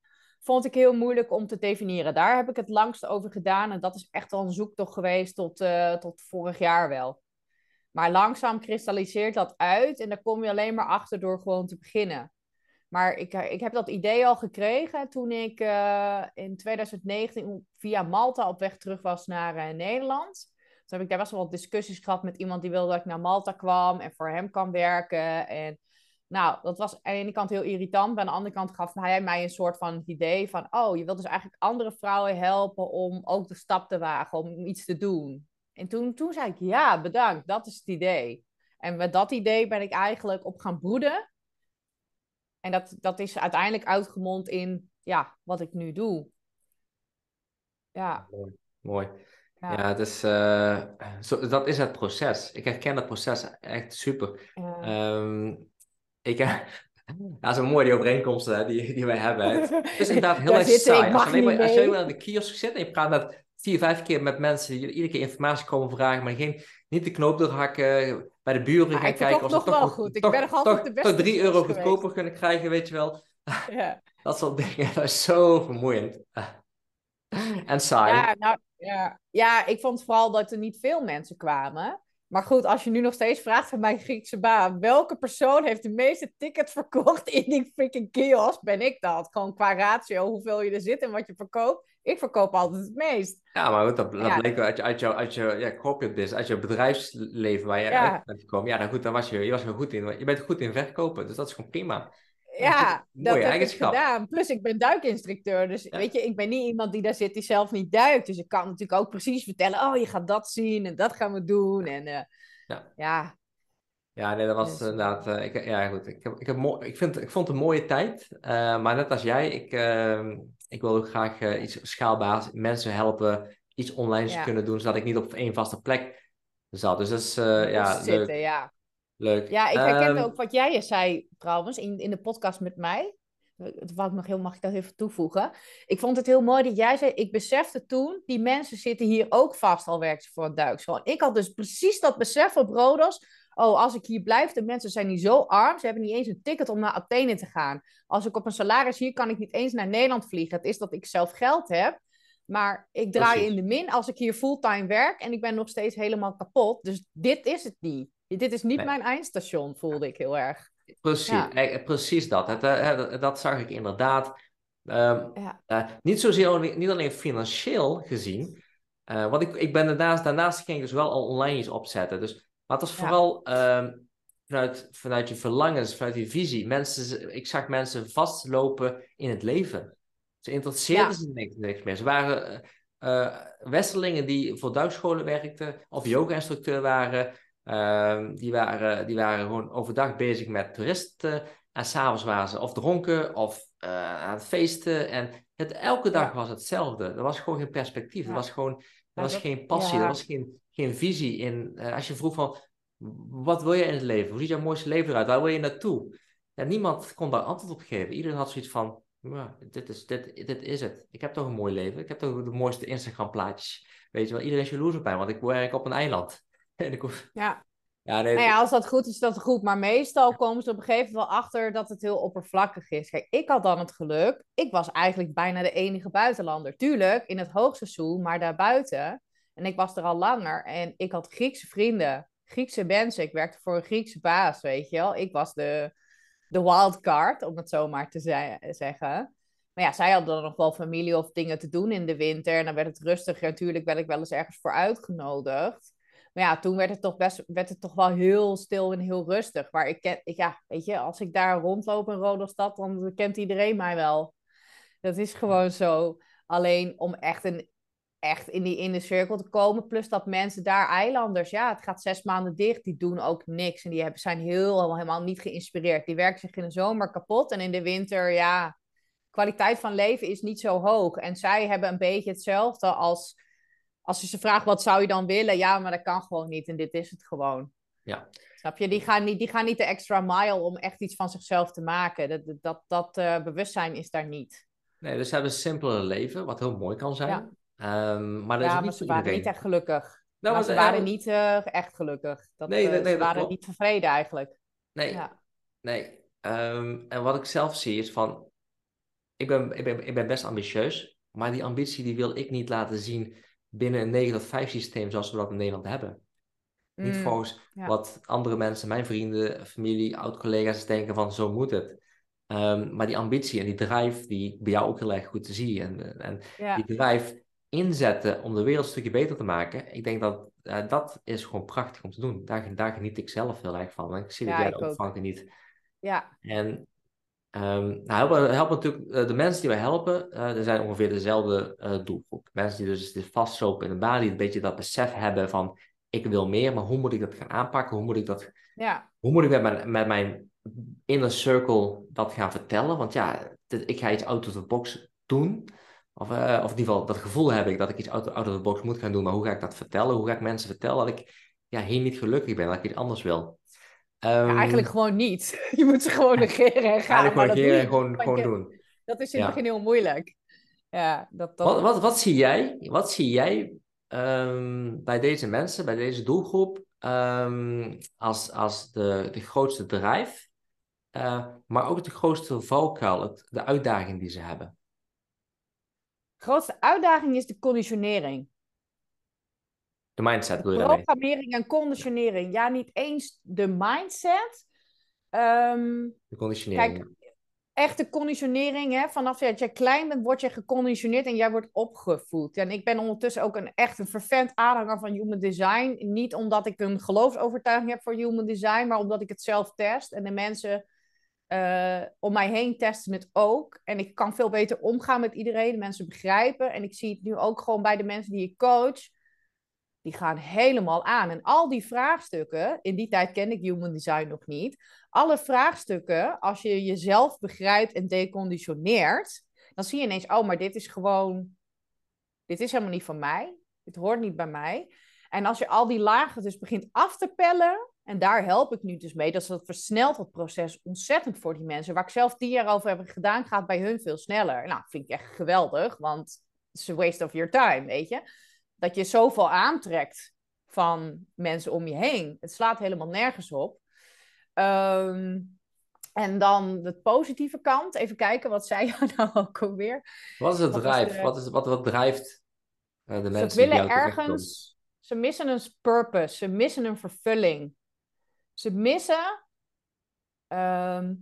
vond ik heel moeilijk om te definiëren. Daar heb ik het langst over gedaan. En dat is echt al een zoektocht geweest tot, uh, tot vorig jaar wel. Maar langzaam kristalliseert dat uit. En daar kom je alleen maar achter door gewoon te beginnen. Maar ik, eh, ik heb dat idee al gekregen toen ik uh, in 2019 via Malta op weg terug was naar Nederland. Toen heb ik daar best wel wat discussies gehad met iemand die wilde dat ik naar Malta kwam en voor hem kan werken. En nou, dat was aan de ene kant heel irritant. Maar aan de andere kant gaf hij mij een soort van idee van... oh, je wilt dus eigenlijk andere vrouwen helpen om ook de stap te wagen, om iets te doen. En toen, toen zei ik, ja, bedankt, dat is het idee. En met dat idee ben ik eigenlijk op gaan broeden. En dat, dat is uiteindelijk uitgemond in ja, wat ik nu doe. Ja. Mooi. Mooi. Ja, ja dus, uh, zo, dat is het proces. Ik herken het proces echt super. Ja. Um, ik, (laughs) ja, dat is een mooie overeenkomsten die, die wij hebben. (laughs) Het is inderdaad heel erg saai. Als, alleen maar, als je in de kiosk zit en je praat met vier, vijf keer met mensen die iedere keer informatie komen vragen, maar geen, niet de knoop doorhakken, bij de buren gaan kijken. Of nog toch, wel goed. Ik ben nog altijd de beste. Toch 3 euro goedkoper kunnen krijgen, weet je wel. (laughs) Ja. dat soort dingen, dat is zo vermoeiend. en saai. Ja, nou, ja. ja, ik vond vooral dat er niet veel mensen kwamen. Maar goed, als je nu nog steeds vraagt van mijn Griekse baan, welke persoon heeft de meeste tickets verkocht in die freaking kiosk, ben ik dat. Gewoon qua ratio, hoeveel je er zit en wat je verkoopt. Ik verkoop altijd het meest. Ja, maar goed, dat, dat bleek uit, uit, je ja, corporate business, uit je bedrijfsleven waar je ja. uit bent gekomen. Ja, dan goed, dan was je, je was er goed in. Je bent goed in verkopen, dus dat is gewoon prima. Ja, dat heb eigenschap. ik gedaan. Plus ik ben duikinstructeur. Dus weet je, ik ben niet iemand die daar zit die zelf niet duikt. Dus ik kan natuurlijk ook precies vertellen... oh, je gaat dat zien en dat gaan we doen. En uh, ja. ja. Ja, nee, dat was dus, inderdaad... Uh, ik, ja, goed. Ik, heb, ik, heb ik, vind, ik vond het een mooie tijd. Uh, maar net als jij, ik, ehm, ik wil ook graag iets schaalbaars mensen helpen... iets online ja. kunnen doen, zodat ik niet op één vaste plek zat. Dus dat is ja, zitten, leuk. ja. Leuk. Ja, ik herkende um, ook wat jij zei trouwens in, in de podcast met mij. Dat wou ik nog heel, mag ik dat even toevoegen? Ik vond het heel mooi dat jij zei, ik besefte toen, die mensen zitten hier ook vast al werken ze voor een duikschool. Ik had dus precies dat besef op Rodos. Oh, als ik hier blijf, de mensen zijn niet zo arm, ze hebben niet eens een ticket om naar Athene te gaan. Als ik op een salaris hier kan ik niet eens naar Nederland vliegen. Het is dat ik zelf geld heb, maar ik draai in de min als ik hier fulltime werk en ik ben nog steeds helemaal kapot. Dus dit is het niet. Dit is niet mijn eindstation, voelde ik heel erg. Precies, eh, precies dat. Het, uh, dat zag ik inderdaad. Um, ja. uh, niet zozeer niet alleen financieel gezien. want ik, ik ben daarnaast, daarnaast ging ik dus wel al online iets opzetten. Dus, maar het was vooral ja. um, vanuit, vanuit je verlangens, vanuit je visie. Mensen, ik zag mensen vastlopen in het leven. Ze interesseerden zich niks, niks meer. Ze waren westerlingen die voor duikscholen werkten of yoga-instructeur waren. Ehm, die, waren, die waren gewoon overdag bezig met toeristen. En s'avonds waren ze of dronken of uh, aan het feesten. En het, elke dag was hetzelfde. Er was gewoon geen perspectief. Er was gewoon er was geen passie. Er was geen, geen visie in. Uh, als je vroeg van, wat wil je in het leven? Hoe ziet jouw mooiste leven eruit? Waar wil je naartoe? Ja, niemand kon daar antwoord op geven. Iedereen had zoiets van, dit, is, dit, dit is het. Ik heb toch een mooi leven. Ik heb toch de mooiste Instagram plaatjes. Weet je wel, iedereen is jaloers op mij, want ik werk op een eiland. (laughs) ja. Ja, nee, Nou ja, als dat goed is, is dat goed. Maar meestal komen ze op een gegeven moment wel achter dat het heel oppervlakkig is. Kijk, ik had dan het geluk. Ik was eigenlijk bijna de enige buitenlander. Tuurlijk, in het hoogseizoen, maar daarbuiten. En ik was er al langer. En ik had Griekse vrienden. Griekse mensen. Ik werkte voor een Griekse baas, weet je wel. Ik was de, de wildcard, om het zo maar te ze- zeggen. Maar ja, zij hadden dan nog wel familie of dingen te doen in de winter. En dan werd het rustiger. Natuurlijk werd ik wel eens ergens voor uitgenodigd. Maar ja, toen werd het toch best, werd het toch wel heel stil en heel rustig. Maar ik ken, ik, ja, weet je, als ik daar rondloop in Rodelstad, dan kent iedereen mij wel. Dat is gewoon zo. Alleen om echt, een, echt in die inner cirkel te komen, plus dat mensen daar, eilanders, ja, het gaat zes maanden dicht, die doen ook niks. En die hebben, zijn heel, helemaal niet geïnspireerd. Die werken zich in de zomer kapot en in de winter, ja, kwaliteit van leven is niet zo hoog. En zij hebben een beetje hetzelfde als als je ze vraagt wat zou je dan willen, ja, maar dat kan gewoon niet en dit is het gewoon. Ja. Snap je? Die gaan niet, die gaan niet de extra mile om echt iets van zichzelf te maken. Dat, dat, dat uh, bewustzijn is daar niet. Nee, dus ze hebben een simpeler leven, wat heel mooi kan zijn. Ja, um, maar, dat ja, is maar niet ze waren iedereen. niet echt gelukkig. Nou, maar ze waren ja, niet uh, echt gelukkig. Dat, Nee, nee, nee, ze waren niet tevreden eigenlijk. Nee, Ja. nee. Ehm, en wat ik zelf zie is van, ik ben, ik, ben, ik ben best ambitieus, maar die ambitie die wil ik niet laten zien binnen een 9 tot 5 systeem zoals we dat in Nederland hebben. Niet Mm, volgens ja. wat andere mensen, mijn vrienden, familie, oud-collega's denken van zo moet het. Ehm, maar die ambitie en die drive die ik bij jou ook heel erg goed zie en, en ja. die drive inzetten om de wereld een stukje beter te maken, ik denk dat eh, dat is gewoon prachtig om te doen. Daar, daar geniet ik zelf heel erg van. En ik zie dat Ja, jij ook. van geniet. ja. En ehm nou, helpen, helpen natuurlijk, eh, de mensen die wij helpen, eh er zijn ongeveer dezelfde eh, doelgroep. Mensen die dus dit vastlopen in de baan, die een beetje dat besef hebben van ik wil meer, maar hoe moet ik dat gaan aanpakken? Hoe moet ik dat ja. hoe moet ik met mijn, met mijn inner circle dat gaan vertellen? Want ja, dit- ik ga iets out of the box doen. Of, eh, of in ieder geval, dat gevoel heb ik dat ik iets out, out of the box moet gaan doen. Maar hoe ga ik dat vertellen? Hoe ga ik mensen vertellen dat ik ja, hier niet gelukkig ben, dat ik iets anders wil? Ja, Ehm, eigenlijk gewoon niet. (laughs) Je moet ze gewoon (laughs) negeren en gaan. maar dat, negeren en gewoon, gewoon je- doen. dat is in het Ja. begin heel moeilijk. Ja, dat, dat... Wat, wat, wat zie jij, wat zie jij ehm, bij deze mensen, bij deze doelgroep, ehm, als, als de, de grootste drijf, eh, maar ook de grootste valkuil, het, de uitdaging die ze hebben? grootste uitdaging is de conditionering. De mindset bedoel je? Programmering en conditionering. Ja, niet eens de mindset. Ehm, De conditionering. Kijk, echte conditionering, hè? vanaf dat je klein bent, word je geconditioneerd en jij wordt opgevoed. En ik ben ondertussen ook een echt een vervent aanhanger van human design. Niet omdat ik een geloofsovertuiging heb voor human design, maar omdat ik het zelf test. En de mensen eh, om mij heen testen het ook. En ik kan veel beter omgaan met iedereen. De mensen begrijpen. En ik zie het nu ook gewoon bij de mensen die ik coach. Die gaan helemaal aan. En al die vraagstukken, in die tijd kende ik human design nog niet. Alle vraagstukken, als je jezelf begrijpt en deconditioneert, dan zie je ineens, oh, maar dit is gewoon, dit is helemaal niet van mij. Dit hoort niet bij mij. En als je al die lagen dus begint af te pellen, en daar help ik nu dus mee, dat, dat versnelt het proces ontzettend voor die mensen. Waar ik zelf tien jaar over heb gedaan, gaat bij hun veel sneller. Nou, vind ik echt geweldig, want is a waste of your time, weet je. Dat je zoveel aantrekt van mensen om je heen. Het slaat helemaal nergens op. Ehm, en dan de positieve kant. Even kijken, wat zei (laughs) je nou ook alweer? Wat is het Wat is drijf? de- Wat, is, wat, wat drijft eh, de Ze mensen bij willen ergens... Ze missen een purpose. Ze missen een vervulling. Ze missen... ehm,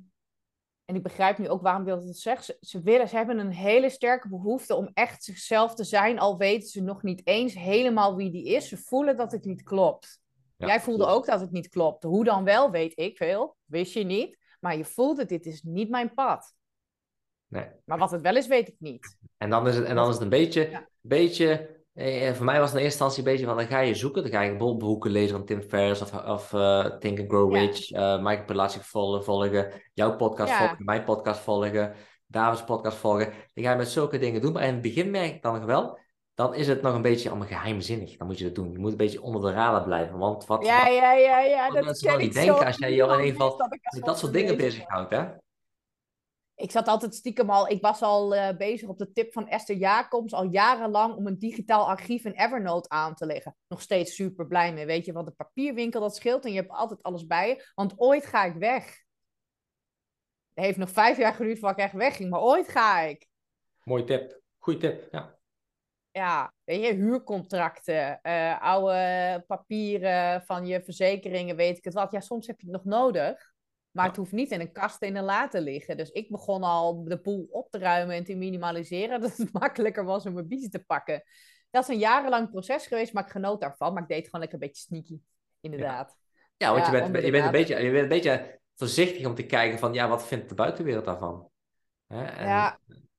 en ik begrijp nu ook waarom ik dat zeg. Ze, ze, willen, ze hebben een hele sterke behoefte om echt zichzelf te zijn. Al weten ze nog niet eens helemaal wie die is. Ze voelen dat het niet klopt. Ja, Jij voelde ook dat het niet klopt. Hoe dan wel, weet ik veel. Wist je niet. Maar je voelde, dit is niet mijn pad. Nee. Maar wat het wel is, weet ik niet. En dan is het, en dan is het een beetje, Ja. beetje eh, voor mij was het in eerste instantie een beetje van, dan ga je zoeken, dan ga je boeken lezen van Tim Ferriss of, of eh, Think and Grow. Rich, eh Michael Pilatschik volgen, volgen, jouw podcast Ja. volgen, mijn podcast volgen, David's podcast volgen. Dan ga je met zulke dingen doen, maar in het begin merk ik dan nog wel, dan is het nog een beetje allemaal geheimzinnig. Dan moet je dat doen. Je moet een beetje onder de radar blijven, want wat, Ja, ja, ja, ja. wat Dat mensen wel niet denken als jij je in ieder geval dat soort dingen bezig bezighoudt, hè? Ik zat altijd stiekem al, ik was al uh, bezig op de tip van Esther Jacobs al jarenlang om een digitaal archief in Evernote aan te leggen. Nog steeds super blij mee, weet je, want de papierwinkel dat scheelt en je hebt altijd alles bij je, want ooit ga ik weg. Het heeft nog vijf jaar geduurd voordat ik echt wegging, maar ooit ga ik. Mooi tip, goeie tip, ja ja, weet je, huurcontracten, uh, oude papieren van je verzekeringen, weet ik het wat. Ja, soms heb je het nog nodig, maar het hoeft niet in een kast in een la te liggen. Dus ik begon al de boel op te ruimen en te minimaliseren, (laughs) dat het makkelijker was om mijn biezen te pakken. Dat is een jarenlang proces geweest, maar ik genoot daarvan. Maar ik deed gewoon lekker een beetje sneaky, inderdaad. Ja, want je, bent, je, bent een beetje, je bent een beetje voorzichtig om te kijken van, ja, wat vindt de buitenwereld daarvan? Hè? En, ja.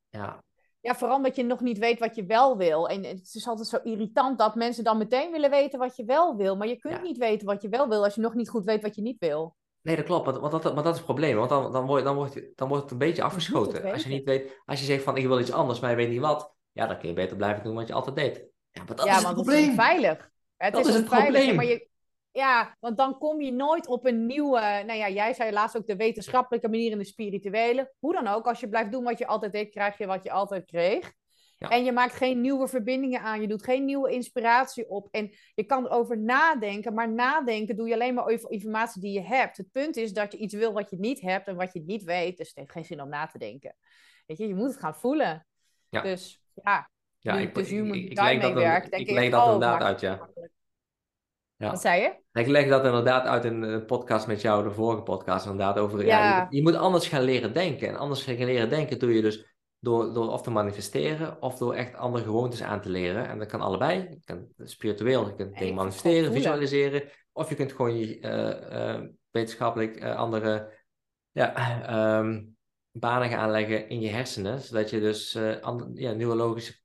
ja. Ja, vooral omdat je nog niet weet wat je wel wil. En het is altijd zo irritant dat mensen dan meteen willen weten wat je wel wil. Maar je kunt niet weten wat je wel wil als je nog niet goed weet wat je niet wil. Nee, dat klopt. Want, dat, dat is het probleem. Want dan, dan, word, dan, wordt, dan wordt het een beetje afgeschoten. Als je niet weet, als je zegt van ik wil iets anders, maar je weet niet wat. Ja, dan kun je beter blijven doen wat je altijd deed. Ja, maar dat is het probleem. Het is veilig. Het dat is, het probleem. Maar je, ja, want dan kom je nooit op een nieuwe. Nou ja, jij zei laatst ook de wetenschappelijke manier en de spirituele. Hoe dan ook, als je blijft doen wat je altijd deed, krijg je wat je altijd kreeg. En je maakt geen nieuwe verbindingen aan, je doet geen nieuwe inspiratie op. En je kan erover nadenken, maar nadenken doe je alleen maar over informatie die je hebt. Het punt is dat je iets wil wat je niet hebt en wat je niet weet. Dus het heeft geen zin om na te denken. Weet je, je moet het gaan voelen. Ja. Dus ja, ja ik, dus ik, ik, ik leg dat, werkt, ik leg dat oh, inderdaad uit, ja. ja. Wat zei je? Ik leg dat inderdaad uit in een podcast met jou, de vorige podcast, inderdaad over. Ja. ja je, je, moet anders gaan leren denken. En anders gaan leren denken doe je dus door, door of te manifesteren of door echt andere gewoontes aan te leren. En dat kan allebei. Je kan spiritueel, je kunt dingen manifesteren, visualiseren. Of je kunt gewoon je uh, uh, wetenschappelijk uh, andere ja, um, (clears throat) banen gaan aanleggen in je hersenen. Zodat je dus andere, ja, neurologische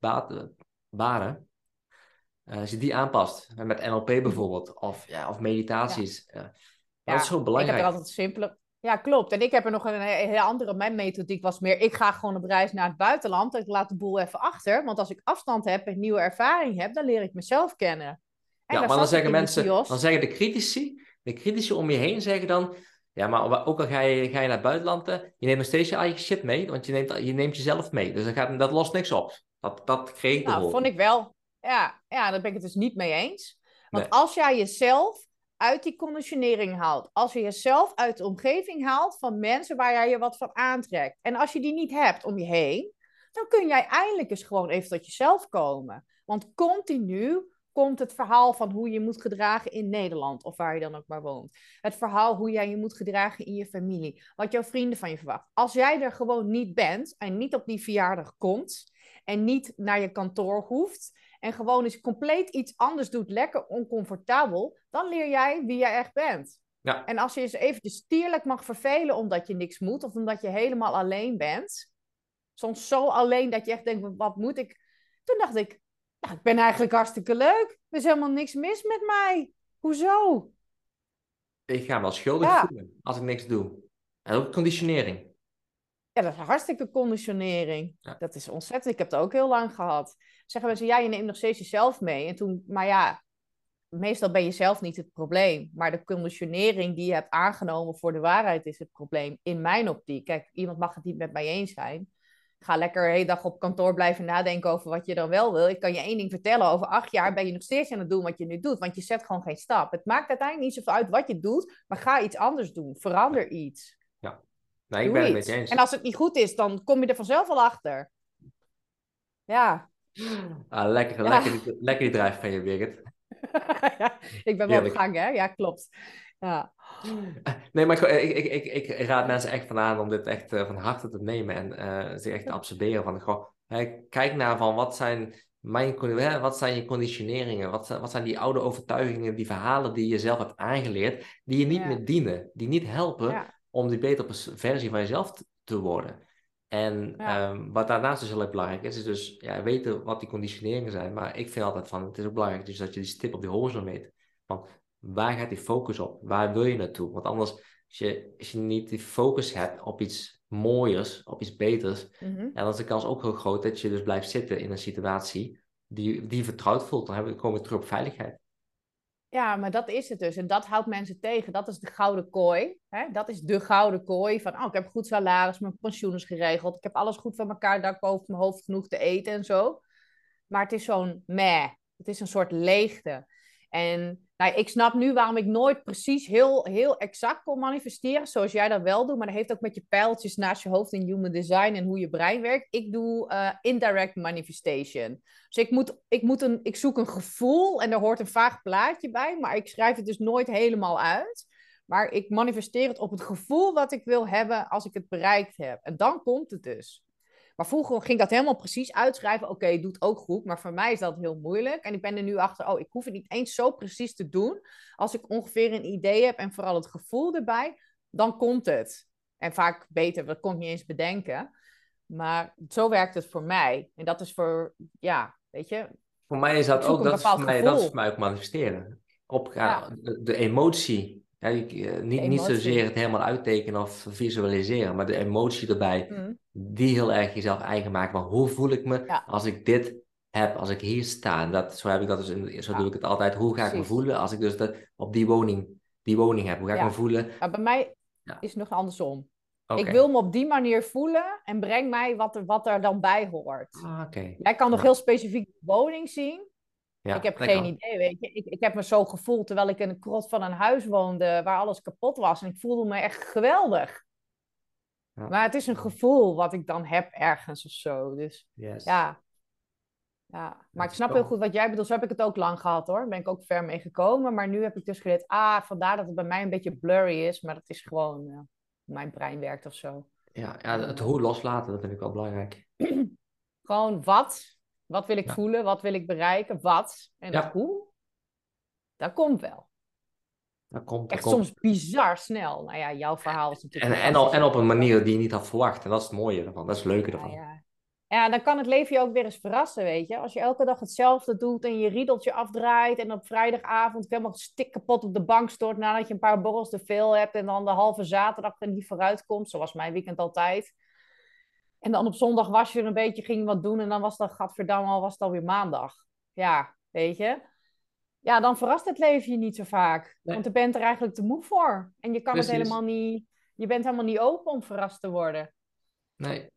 banen, als je die aanpast. Met NLP bijvoorbeeld. Of, ja, of meditaties. Ja. dat is zo belangrijk. Ik heb er altijd simpeler ja, klopt. En ik heb er nog een hele andere. Mijn methodiek was meer: ik ga gewoon op reis naar het buitenland. Ik laat de boel even achter. Want als ik afstand heb en nieuwe ervaring heb, dan leer ik mezelf kennen. En ja, maar dan zeggen mensen, dan zeggen de critici, de critici om je heen zeggen dan. Ja, maar ook al ga je, ga je naar het buitenland, je neemt nog steeds je eigen shit mee, want je neemt, je neemt jezelf mee. Dus dat, gaat, dat lost niks op. Dat, dat kreeg ik Nou, vond ik wel. Ja, ja, daar ben ik het dus niet mee eens. Want als jij jezelf uit die conditionering haalt. Als je jezelf uit de omgeving haalt van mensen waar jij je wat van aantrekt. En als je die niet hebt om je heen, dan kun jij eindelijk eens gewoon even tot jezelf komen. Want continu komt het verhaal van hoe je moet gedragen in Nederland of waar je dan ook maar woont. Het verhaal hoe jij je moet gedragen in je familie. Wat jouw vrienden van je verwachten. Als jij er gewoon niet bent en niet op die verjaardag komt en niet naar je kantoor hoeft en gewoon eens compleet iets anders doet, lekker oncomfortabel, dan leer jij wie jij echt bent. Ja. En als je eens eventjes stierlijk mag vervelen omdat je niks moet of omdat je helemaal alleen bent, soms zo alleen dat je echt denkt, wat moet ik? Toen dacht ik, nou, ik ben eigenlijk hartstikke leuk. Er is helemaal niks mis met mij. Hoezo? Ik ga me wel schuldig voelen als ik niks doe. En ook conditionering. Ja, dat is hartstikke conditionering. Dat is ontzettend. Ik heb het ook heel lang gehad. Zeggen mensen, ja, je neemt nog steeds jezelf mee. En toen, maar ja, meestal ben je zelf niet het probleem. Maar de conditionering die je hebt aangenomen voor de waarheid is het probleem. In mijn optiek. Kijk, iemand mag het niet met mij eens zijn. Ga lekker de hele dag op kantoor blijven nadenken over wat je dan wel wil. Ik kan je één ding vertellen. Over acht jaar ben je nog steeds aan het doen wat je nu doet. Want je zet gewoon geen stap. Het maakt uiteindelijk niet zoveel uit wat je doet. Maar ga iets anders doen. Verander iets. Ja, nee, ik ben het met je eens. En als het niet goed is, dan kom je er vanzelf al achter. Ja. Ah, lekker, lekker, die, lekker die drijf van je, Birgit. Ja, (laughs) ik ben wel op gang, hè? Ja, klopt. Ja. Nee, maar ik, ik, ik, ik, raad mensen echt van aan om dit echt uh, van harte te nemen en uh, zich echt te absorberen. Van, goh, kijk naar van wat zijn, mijn, wat zijn je conditioneringen? Wat zijn, wat zijn die oude overtuigingen, die verhalen die je zelf hebt aangeleerd, die je niet ja. meer dienen, die niet helpen om die betere versie van jezelf te worden? En ja. um, wat daarnaast dus heel erg belangrijk is, is dus ja, weten wat die conditioneringen zijn. Maar ik vind altijd van, het is ook belangrijk dus dat je die stip op die horizon weet. Van, waar gaat die focus op? Waar wil je naartoe? Want anders, als je, als je niet die focus hebt op iets mooiers, op iets beters, mm -hmm. dan is de kans ook heel groot dat je dus blijft zitten in een situatie die, die je vertrouwd voelt. Dan hebben we, komen we terug op veiligheid. Ja, maar dat is het dus. En dat houdt mensen tegen. Dat is de gouden kooi. Hè? Dat is de gouden kooi van, oh, ik heb goed salaris, mijn pensioen is geregeld, ik heb alles goed van elkaar, dak boven mijn hoofd, genoeg te eten en zo. Maar het is zo'n meh. Het is een soort leegte. En nou, ik snap nu waarom ik nooit precies heel, heel exact kon manifesteren, zoals jij dat wel doet. Maar dat heeft ook met je pijltjes naast je hoofd in human design en hoe je brein werkt. Ik doe uh, indirect manifestation. Dus ik, moet, ik, moet een, ik zoek een gevoel en daar hoort een vaag plaatje bij, maar ik schrijf het dus nooit helemaal uit. Maar ik manifesteer het op het gevoel wat ik wil hebben als ik het bereikt heb. En dan komt het dus. Maar vroeger ging dat helemaal precies uitschrijven. Oké, okay, doet ook goed. Maar voor mij is dat heel moeilijk. En ik ben er nu achter, oh, ik hoef het niet eens zo precies te doen. Als ik ongeveer een idee heb en vooral het gevoel erbij, dan komt het. En vaak beter, dat kon ik niet eens bedenken. Maar zo werkt het voor mij. En dat is voor, ja, weet je. Voor mij is dat ook, dat is voor mij, dat is voor mij ook manifesteren. Op, ja. de, de emotie ja, eh, niet, niet zozeer het helemaal uittekenen of visualiseren, maar de emotie erbij, mm. die heel erg jezelf eigen maken. Maar hoe voel ik me als ik dit heb, als ik hier sta? dat, zo heb ik dat dus in, zo doe ik het altijd. Hoe ga ik me voelen als ik dus dat, op die woning, die woning heb? Hoe ga ik me voelen? Maar bij mij is het nog andersom. Ik wil me op die manier voelen en breng mij wat er, wat er dan bij hoort. Ah, Jij kan nog heel specifiek de woning zien. Ja, ik heb geen idee, weet je. Ik, ik heb me zo gevoeld terwijl ik in een krot van een huis woonde waar alles kapot was. En ik voelde me echt geweldig. Ja. Maar het is een gevoel wat ik dan heb ergens of zo. Dus yes. ja. ja. Maar ik snap heel goed wat jij bedoelt. Zo heb ik het ook lang gehad hoor. Daar ben ik ook ver mee gekomen. Maar nu heb ik dus geleerd, ah, vandaar dat het bij mij een beetje blurry is. Maar dat is gewoon uh, mijn brein werkt of zo. Ja, ja, het hoe loslaten, dat vind ik wel belangrijk. (clears throat) gewoon wat wat wil ik voelen? Wat wil ik bereiken? Wat? En dat hoe? Dat komt wel. Dat komt, Echt soms bizar snel. Nou ja, jouw verhaal is natuurlijk... En, en, op, en op een manier die je niet had verwacht. En dat is het mooie ervan. Dat is het leuke ervan. Ja, ja. dan kan het leven je ook weer eens verrassen, weet je. Als je elke dag hetzelfde doet en je riedeltje afdraait... en op vrijdagavond helemaal stik kapot op de bank stort... nadat je een paar borrels te veel hebt... en dan de halve zaterdag er niet vooruit komt... zoals mijn weekend altijd en dan op zondag was je er een beetje, ging wat doen. En dan was dat, gadverdamme, al was het alweer maandag. Ja, weet je. Ja, dan verrast het leven je niet zo vaak. Want je bent er eigenlijk te moe voor. En je kan het helemaal niet... Je bent helemaal niet open om verrast te worden. Nee.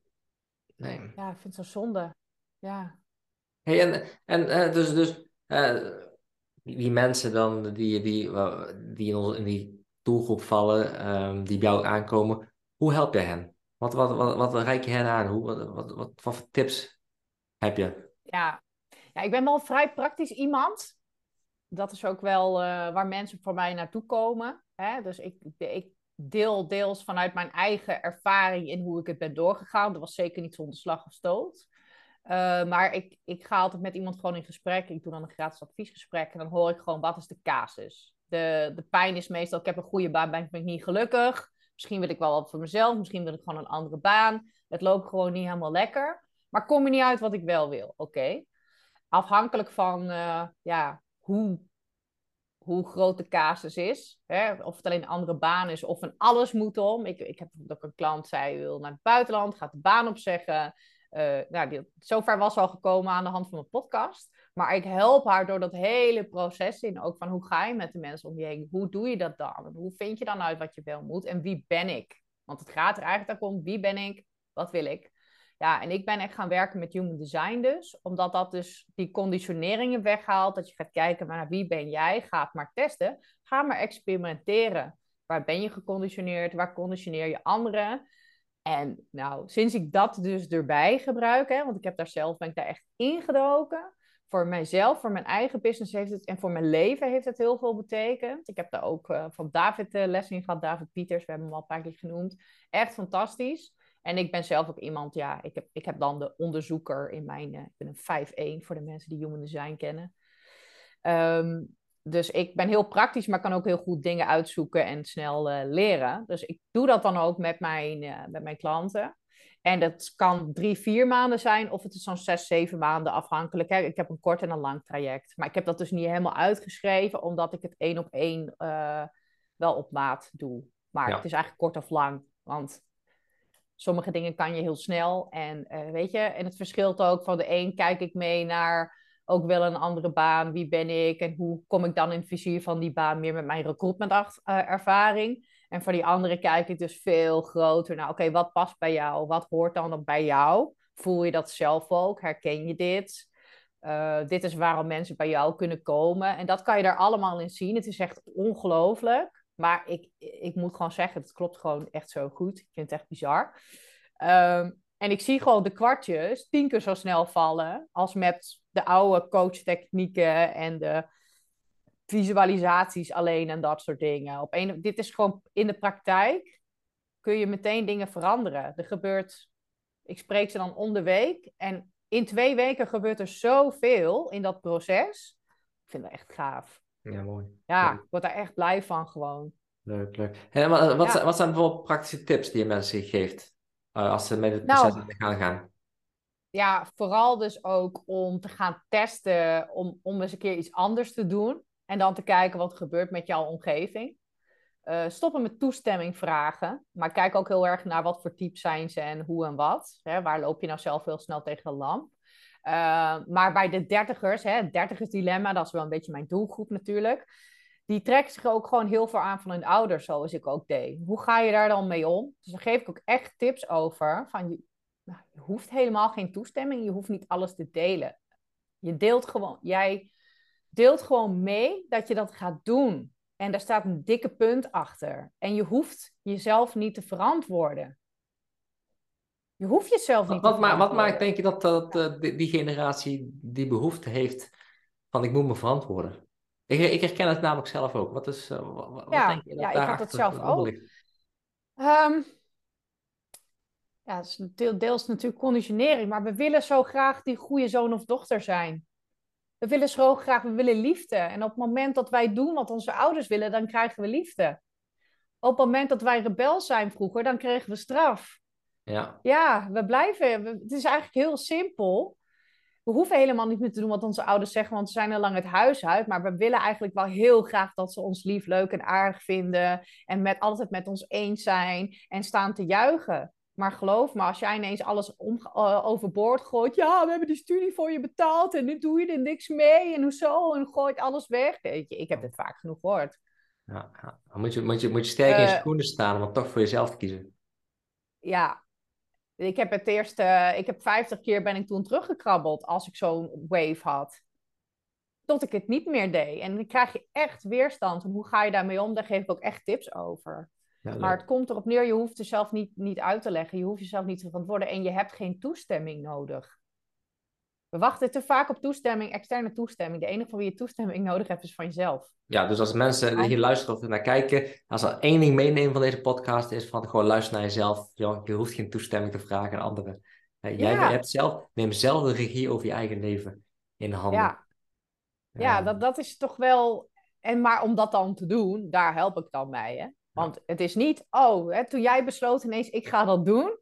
Nee. Ja, ik vind het zo zonde. Ja. Hey, en en uh, dus, dus uh, die mensen dan, die, die, die in, ons, in die doelgroep vallen, um, die bij jou aankomen, hoe help jij hen? Wat, wat, wat, wat reik je hen aan? Hoe, wat, wat, wat, voor tips heb je? Ja. ja, ik ben wel vrij praktisch iemand. Dat is ook wel uh, waar mensen voor mij naartoe komen. Hè? Dus ik, ik deel deels vanuit mijn eigen ervaring in hoe ik het ben doorgegaan. Dat was zeker niet zonder slag of stoot. Uh, maar ik, ik ga altijd met iemand gewoon in gesprek. Ik doe dan een gratis adviesgesprek. En dan hoor ik gewoon, wat is de casus? De, de pijn is meestal, ik heb een goede baan, ben ik niet gelukkig. Misschien wil ik wel wat voor mezelf, misschien wil ik gewoon een andere baan. Het loopt gewoon niet helemaal lekker. Maar kom je niet uit wat ik wel wil. Oké. Afhankelijk van uh, ja, hoe, hoe groot de casus is. Hè? Of het alleen een andere baan is of een alles moet om. Ik, ik heb ook een klant, zij wil naar het buitenland, gaat de baan opzeggen. Uh, nou, die, zover was al gekomen aan de hand van mijn podcast. Maar ik help haar door dat hele proces in. Ook van hoe ga je met de mensen om je heen? Hoe doe je dat dan? Hoe vind je dan uit wat je wel moet? En wie ben ik? Want het gaat er eigenlijk om wie ben ik? Wat wil ik? Ja, en ik ben echt gaan werken met human design dus. Omdat dat dus die conditioneringen weghaalt. Dat je gaat kijken naar wie ben jij? Ga het maar testen. Ga maar experimenteren. Waar ben je geconditioneerd? Waar conditioneer je anderen? En nou, sinds ik dat dus erbij gebruik, hè, want ik heb daar zelf, ben ik daar echt ingedoken voor mijzelf, voor mijn eigen business heeft het en voor mijn leven heeft het heel veel betekend. Ik heb daar ook uh, van David uh, les in gehad, David Pieters, we hebben hem al een genoemd. Echt fantastisch. En ik ben zelf ook iemand, ja, ik heb, ik heb dan de onderzoeker in mijn, uh, ik ben een 5-1 voor de mensen die human design kennen. Um, dus ik ben heel praktisch, maar kan ook heel goed dingen uitzoeken en snel leren. Dus ik doe dat dan ook met mijn, met mijn klanten. En dat kan drie, vier maanden zijn, of het is zo'n zes, zeven maanden afhankelijk. Hè. Ik heb een kort en een lang traject. Maar ik heb dat dus niet helemaal uitgeschreven, omdat ik het één op één uh, wel op maat doe. Maar het is eigenlijk kort of lang. Want sommige dingen kan je heel snel. En uh, weet je, en het verschilt ook van de een kijk ik mee naar ook wel een andere baan. Wie ben ik en hoe kom ik dan in het vizier van die baan meer met mijn recruitment uh, ervaring? En voor die anderen kijk ik dus veel groter naar, oké, wat past bij jou? Wat hoort dan bij jou? Voel je dat zelf ook? Herken je dit? Uh, dit is waarom mensen bij jou kunnen komen. En dat kan je daar allemaal in zien. Het is echt ongelooflijk. Maar ik, ik moet gewoon zeggen, het klopt gewoon echt zo goed. Ik vind het echt bizar. Um, en ik zie gewoon de kwartjes tien keer zo snel vallen als met de oude coachtechnieken en de visualisaties alleen en dat soort dingen. Op een, dit is gewoon in de praktijk kun je meteen dingen veranderen. Er gebeurt, ik spreek ze dan om de week en in twee weken gebeurt er zoveel in dat proces. Ik vind dat echt gaaf. Ja, mooi. Ja, ik word daar echt blij van gewoon. Leuk, leuk. En wat, wat, zijn, wat zijn bijvoorbeeld praktische tips die je mensen geeft uh, als ze met het proces nou, gaan gaan? Ja, vooral dus ook om te gaan testen, om, om eens een keer iets anders te doen. En dan te kijken wat er gebeurt met jouw omgeving. Uh, stoppen met toestemming vragen. Maar kijk ook heel erg naar wat voor type zijn ze en hoe en wat. Hè, waar loop je nou zelf heel snel tegen de lamp? Uh, maar bij de dertigers, het dertigers dilemma, dat is wel een beetje mijn doelgroep natuurlijk. Die trekken zich ook gewoon heel veel aan van hun ouders, zoals ik ook deed. Hoe ga je daar dan mee om? Dus daar geef ik ook echt tips over. Van je, nou, je hoeft helemaal geen toestemming, je hoeft niet alles te delen. Je deelt gewoon, jij deelt gewoon mee dat je dat gaat doen. En daar staat een dikke punt achter. En je hoeft jezelf niet te verantwoorden. Je hoeft jezelf niet wat, te verantwoorden. Wat maakt, denk je, dat, dat uh, die, generatie die behoefte heeft van ik moet me verantwoorden? Ik, ik herken het namelijk zelf ook. Wat, is, uh, wat, ja, denk je dat ja, ik had het zelf ook. Um, ja, het is deels natuurlijk conditionering, maar we willen zo graag die goede zoon of dochter zijn. We willen zo graag, we willen liefde. En op het moment dat wij doen wat onze ouders willen, dan krijgen we liefde. Op het moment dat wij rebel zijn vroeger, dan kregen we straf. Ja, ja we blijven. het is eigenlijk heel simpel. We hoeven helemaal niet meer te doen wat onze ouders zeggen, want ze zijn al lang het huis uit. Maar we willen eigenlijk wel heel graag dat ze ons lief, leuk en aardig vinden. En met, altijd met ons eens zijn en staan te juichen. Maar geloof me, als jij ineens alles om, uh, overboord gooit. Ja, we hebben die studie voor je betaald en nu doe je er niks mee. En hoezo? En gooit alles weg. Weet je, ik heb dit vaak genoeg gehoord. Ja, moet je, moet, je, moet je sterk in je uh, schoenen staan om toch voor jezelf te kiezen. Ja, ik heb het eerst, uh, ik heb 50 keer ben ik toen teruggekrabbeld als ik zo'n wave had. Tot ik het niet meer deed. En dan krijg je echt weerstand. En hoe ga je daarmee om? Daar geef ik ook echt tips over. Ja, maar het komt erop neer, je hoeft jezelf niet, niet uit te leggen. Je hoeft jezelf niet te verantwoorden. En je hebt geen toestemming nodig. We wachten te vaak op toestemming, externe toestemming. De enige van wie je toestemming (laughs) nodig hebt, is van jezelf. Ja, dus als mensen hier luisteren of naar kijken, als er één ding meenemen van deze podcast, is van gewoon luister naar jezelf. Je hoeft geen toestemming te vragen aan anderen. Jij ja. hebt zelf, neem zelf de regie over je eigen leven in handen. Ja, ja dat, dat is toch wel. En maar om dat dan te doen, daar help ik dan bij. Hè? Want het is niet, oh, hè, toen jij besloot ineens, ik ga dat doen.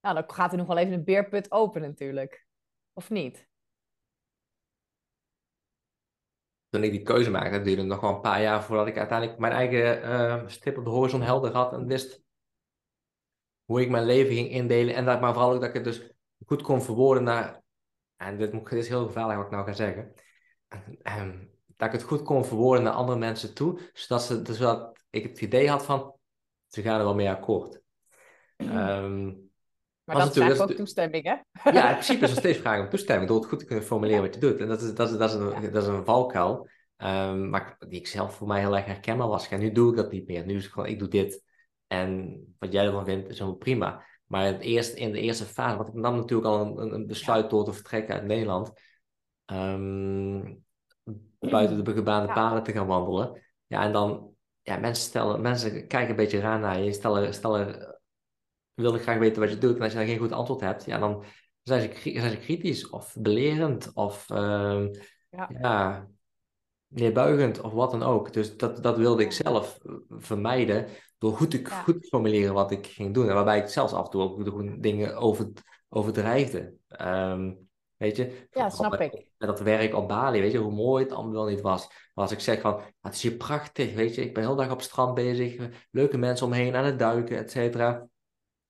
Nou, dan gaat er nog wel even een beerput open natuurlijk. Of niet? Toen ik die keuze maakte, duurde het nog wel een paar jaar voordat ik uiteindelijk mijn eigen uh, stip op de horizon helder had en wist hoe ik mijn leven ging indelen. En dat, maar vooral ook dat ik het dus goed kon verwoorden naar, en dit, dit is heel gevaarlijk wat ik nou ga zeggen, um, dat ik het goed kon verwoorden naar andere mensen toe, zodat, ze, zodat ik het idee had van, ze gaan er wel mee akkoord. Um, maar dat is eigenlijk ook toestemming, hè? Ja, (laughs) in principe is er steeds vragen om toestemming, door het goed te kunnen formuleren wat je doet. En dat is, dat is, dat is, een, dat is een valkuil, um, maar die ik zelf voor mij heel erg herkenbaar was. En nu doe ik dat niet meer. Nu is het gewoon, ik doe dit. En wat jij ervan vindt, is helemaal prima. Maar het eerst, in de eerste fase, want ik nam natuurlijk al een, een besluit door te vertrekken uit Nederland. Um, (clears throat) buiten de gebaande paden te gaan wandelen. Ja, en dan, ja, mensen stellen, mensen kijken een beetje raar naar je, stellen, stellen, willen graag weten wat je doet. En als je dan geen goed antwoord hebt, ja, dan zijn ze, zijn ze kritisch of belerend of uh, ja. ja, neerbuigend of wat dan ook. Dus dat, dat wilde ik zelf vermijden door goed te, goed te formuleren wat ik ging doen. En waarbij ik zelfs af en toe ook dingen over, overdrijfde. Um, Weet je? Ja, snap met, ik. Met dat werk op Bali, weet je, hoe mooi het allemaal wel niet was. Maar als ik zeg van, het is hier prachtig, weet je, ik ben heel dag op het strand bezig, leuke mensen omheen aan het duiken, et cetera.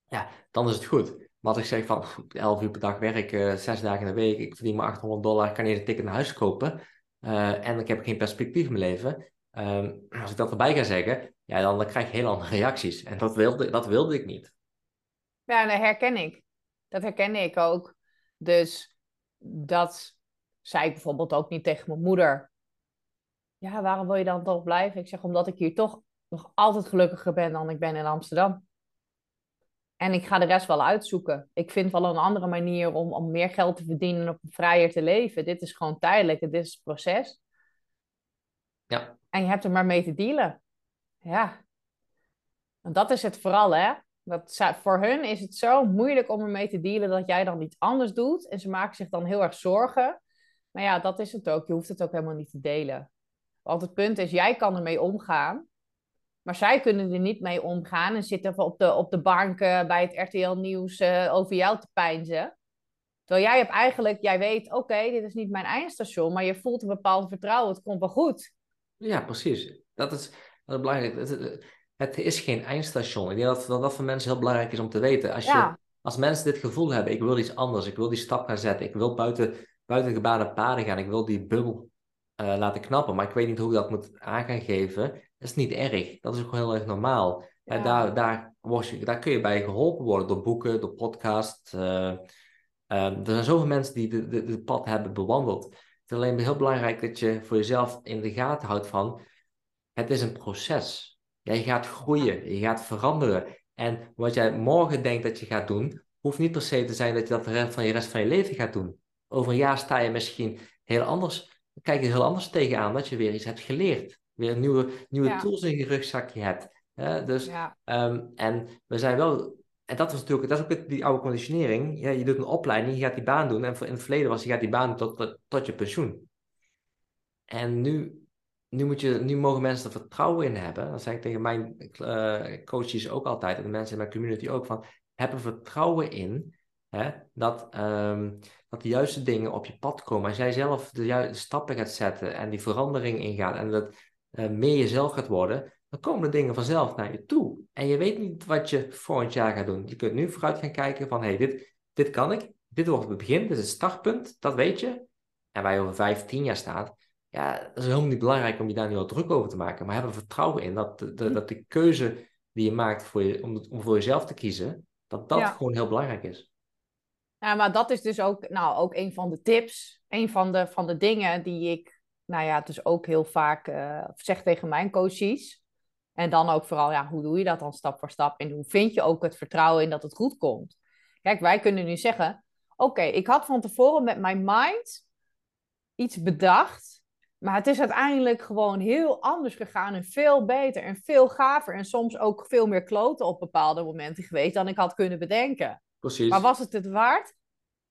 Ja, dan is het goed. Maar als ik zeg van (laughs) 11 uur per dag werk, uh, zes dagen in de week, ik verdien maar 800 dollar, kan je een ticket naar huis kopen. Uh, en ik heb geen perspectief in mijn leven. Um, (clears throat) als ik dat erbij ga zeggen, ja, dan, dan krijg je heel andere reacties. En dat wilde, dat wilde ik niet. Ja, dat herken ik. Dat herken ik ook. Dus dat zei ik bijvoorbeeld ook niet tegen mijn moeder. Ja, waarom wil je dan toch blijven? Ik zeg, omdat ik hier toch nog altijd gelukkiger ben dan ik ben in Amsterdam. En ik ga de rest wel uitzoeken. Ik vind wel een andere manier om, om meer geld te verdienen en op een vrijer te leven. Dit is gewoon tijdelijk, dit is het proces. Ja. En je hebt er maar mee te dealen. Ja. En dat is het vooral, hè. Dat, voor hun is het zo moeilijk om ermee te dealen dat jij dan iets anders doet. En ze maken zich dan heel erg zorgen. Maar ja, dat is het ook. Je hoeft het ook helemaal niet te delen. Want het punt is, jij kan ermee omgaan. Maar zij kunnen er niet mee omgaan en zitten op de, op de bank bij het RTL-nieuws uh, over jou te pijnzen. Terwijl jij hebt eigenlijk, jij weet, oké, dit is niet mijn eindstation, maar je voelt een bepaald vertrouwen, het komt wel goed. Ja, precies. Dat is, dat is belangrijk. Het, is geen eindstation. Ik denk dat, dat dat voor mensen heel belangrijk is om te weten. Als, je, als mensen dit gevoel hebben, ik wil iets anders, ik wil die stap gaan zetten, ik wil buiten, buiten gebaande paden gaan, ik wil die bubbel uh, laten knappen, maar ik weet niet hoe ik dat moet aan gaan geven, dat is niet erg. Dat is ook heel erg normaal. Ja. daar, daar, word je, daar kun je bij geholpen worden door boeken, door podcasts. Uh, er zijn zoveel mensen die de, de, de pad hebben bewandeld. Het is alleen heel belangrijk dat je voor jezelf in de gaten houdt van, het is een proces. Jij gaat groeien, je gaat veranderen. En wat jij morgen denkt dat je gaat doen, hoeft niet per se te zijn dat je dat de rest van je rest van je leven gaat doen. Over een jaar sta je misschien heel anders kijk je heel anders tegenaan dat je weer iets hebt geleerd. Weer nieuwe, nieuwe tools in je rugzakje hebt. Dus, ehm, en we zijn wel, en dat was natuurlijk, dat is ook die oude conditionering. Ja, je doet een opleiding, je gaat die baan doen. En in het verleden was, je gaat die baan tot, tot je pensioen. En nu, nu, moet je, nu mogen mensen er vertrouwen in hebben. Dat zeg ik tegen mijn uh, coaches ook altijd. En de mensen in mijn community ook. Van, heb er vertrouwen in hè, dat, ehm, dat de juiste dingen op je pad komen. Als jij zelf de juiste stappen gaat zetten en die verandering ingaat en dat uh, meer jezelf gaat worden, dan komen de dingen vanzelf naar je toe. En je weet niet wat je volgend jaar gaat doen. Je kunt nu vooruit gaan kijken van, hey, dit, dit kan ik. Dit wordt het begin, dit is het startpunt, dat weet je. En waar je over vijf, tien jaar staat, ja, dat is helemaal niet belangrijk om je daar nu al druk over te maken. Maar heb er vertrouwen in dat de, de, dat de keuze die je maakt voor je, om, om voor jezelf te kiezen, dat dat gewoon heel belangrijk is. Ja, maar dat is dus ook, nou, ook een van de tips. Een van de, van de dingen die ik, nou ja, dus ook heel vaak uh, zeg tegen mijn coaches. En dan ook vooral, ja, hoe doe je dat dan stap voor stap? En hoe vind je ook het vertrouwen in dat het goed komt? Kijk, wij kunnen nu zeggen, oké, ik had van tevoren met mijn mind iets bedacht. Maar het is uiteindelijk gewoon heel anders gegaan en veel beter en veel gaver. En soms ook veel meer kloten op bepaalde momenten geweest dan ik had kunnen bedenken. Precies. Maar was het het waard?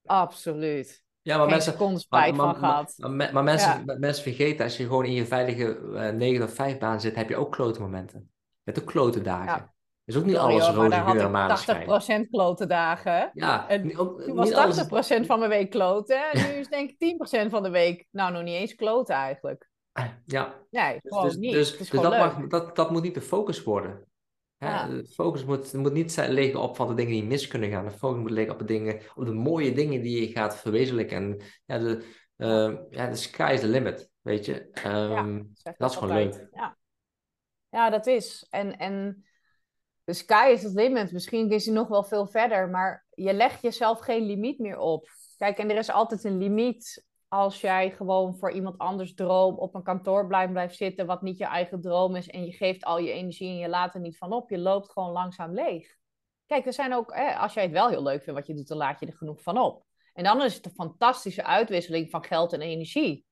Absoluut. Ja, maar mensen, spijt maar, van gehad. Maar, maar, mensen, mensen vergeten, als je gewoon in je veilige uh, eh, 9 of 5 baan zit, heb je ook klote momenten. Je hebt ook klote dagen. Ja. Is ook niet alles roze geur en maneschijn. 80% klote dagen. Ja. En toen was 80% van mijn week kloten. En nu is (laughs) denk ik 10% van de week, nou nog niet eens kloten eigenlijk. Ja. Nee, dus- gewoon dus, niet. Dus, dus dat, mag, dat, dat moet niet de focus worden. De focus moet, moet niet liggen op van de dingen die mis kunnen gaan. De focus moet liggen op de dingen, op de mooie dingen die je gaat verwezenlijken. En ja, de, uh, ja, de sky is the limit, weet je. Um, dat is gewoon leuk. Ja. ja, dat is. En, en de sky is the limit. Misschien is hij nog wel veel verder, maar je legt jezelf geen limiet meer op. Kijk, en er is altijd een limiet als jij gewoon voor iemand anders droom op een kantoor blijft, blijft zitten, wat niet je eigen droom is, en je geeft al je energie en je laat er niet van op, je loopt gewoon langzaam leeg. Kijk, er zijn ook, als jij het wel heel leuk vindt wat je doet, dan laat je er genoeg van op. En dan is het een fantastische uitwisseling van geld en energie.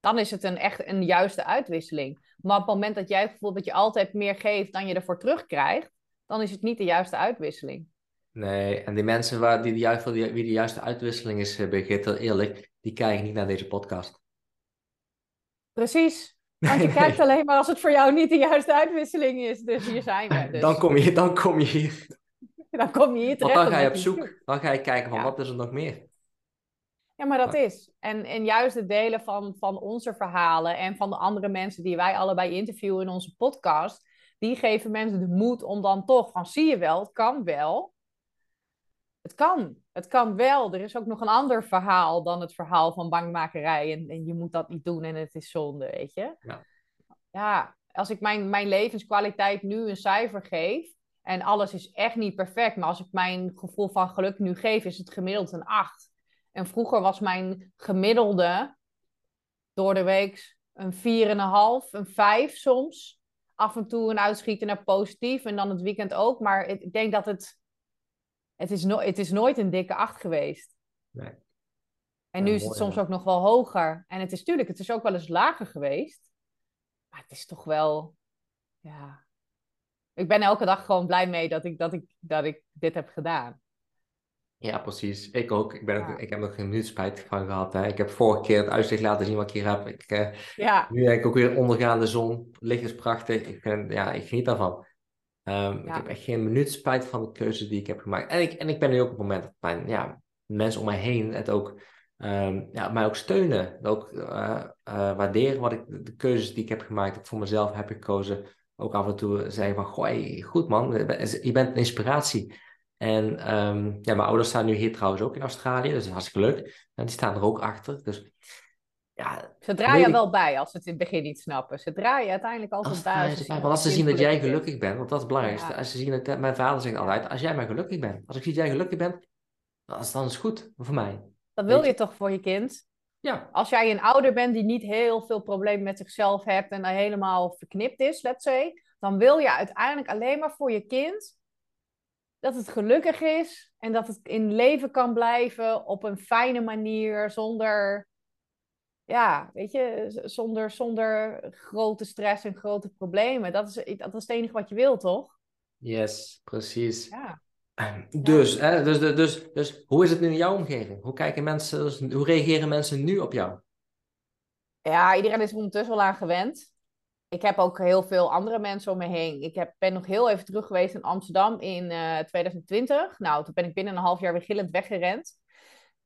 Dan is het een echt een juiste uitwisseling. Maar op het moment dat jij voelt dat je altijd meer geeft dan je ervoor terugkrijgt, dan is het niet de juiste uitwisseling. Nee, en die mensen waar die de juiste, wie de juiste uitwisseling is, eh, Birgit, eerlijk, die kijken niet naar deze podcast. Precies. Want je (laughs) kijkt alleen maar als het voor jou niet de juiste uitwisseling is. Dus hier zijn we. (laughs) Dus. Dan, kom je, dan kom je hier. (laughs) Dan kom je hier terecht. Want dan ga je op zoek. Dan ga je kijken van wat is er nog meer. Ja, maar dat is. En, en juist het delen van, van onze verhalen en van de andere mensen die wij allebei interviewen in onze podcast, die geven mensen de moed om dan toch van zie je wel, het kan wel. het kan. Het kan wel. Er is ook nog een ander verhaal dan het verhaal van bankmakerij. En, en je moet dat niet doen en het is zonde, weet je. Ja. Ja, als ik mijn, mijn levenskwaliteit nu een cijfer geef... en alles is echt niet perfect... maar als ik mijn gevoel van geluk nu geef... is het gemiddeld een 8. En vroeger was mijn gemiddelde door de week een 4,5, een 5 soms. Af en toe een uitschieten naar positief en dan het weekend ook. Maar ik denk dat het het is, no het is nooit een dikke acht geweest. Nee. En nu is het soms ook nog wel hoger. En het is natuurlijk, het is ook wel eens lager geweest. Maar het is toch wel, ja. Ik ben elke dag gewoon blij mee dat ik, dat ik, dat ik dit heb gedaan. Ja, precies. Ik ook. Ik, ben ook, ik heb nog geen minuut spijt van gehad. Hè. Ik heb vorige keer het uitzicht laten zien wat ik hier heb. Ik, eh, ja. Nu heb ik ook weer ondergaande zon. Licht is prachtig. Ik, vind, ja, ik geniet daarvan. Um, Ik heb echt geen minuut spijt van de keuze die ik heb gemaakt. En ik, en ik ben nu ook op het moment dat mijn ja, mensen om mij heen het ook, um, ja, mij ook steunen. Ook uh, uh, waarderen wat ik, de keuzes die ik heb gemaakt, dat ik voor mezelf heb gekozen. Ook af en toe zeggen van, goh, goed man, je bent een inspiratie. En um, ja, mijn ouders staan nu hier trouwens ook in Australië, dus dat is hartstikke leuk. En die staan er ook achter. Dus ja, ze draaien wel bij als ze het in het begin niet snappen. Ze draaien uiteindelijk altijd als bij. Als, bij, als ze zien dat jij gelukkig bent, want dat is het belangrijkste. Als ze zien dat, mijn vader zegt altijd, als jij maar gelukkig bent. Als ik zie dat jij gelukkig bent, dan is het goed voor mij. Dat wil je? toch voor je kind? Ja. Als jij een ouder bent die niet heel veel problemen met zichzelf hebt en helemaal verknipt is, let's say, dan wil je uiteindelijk alleen maar voor je kind dat het gelukkig is en dat het in leven kan blijven op een fijne manier, zonder ja, weet je, zonder, zonder grote stress en grote problemen. Dat is, dat is het enige wat je wil, toch? Yes, precies. Ja. (clears throat) Dus, Hè, dus, dus, dus, dus hoe is het nu in jouw omgeving? Hoe, kijken mensen, hoe reageren mensen nu op jou? Ja, iedereen is er ondertussen wel aan gewend. Ik heb ook heel veel andere mensen om me heen. Ik heb, ben nog heel even terug geweest in Amsterdam in uh, eh, 2020. Nou, toen ben ik binnen een half jaar weer gillend weggerend.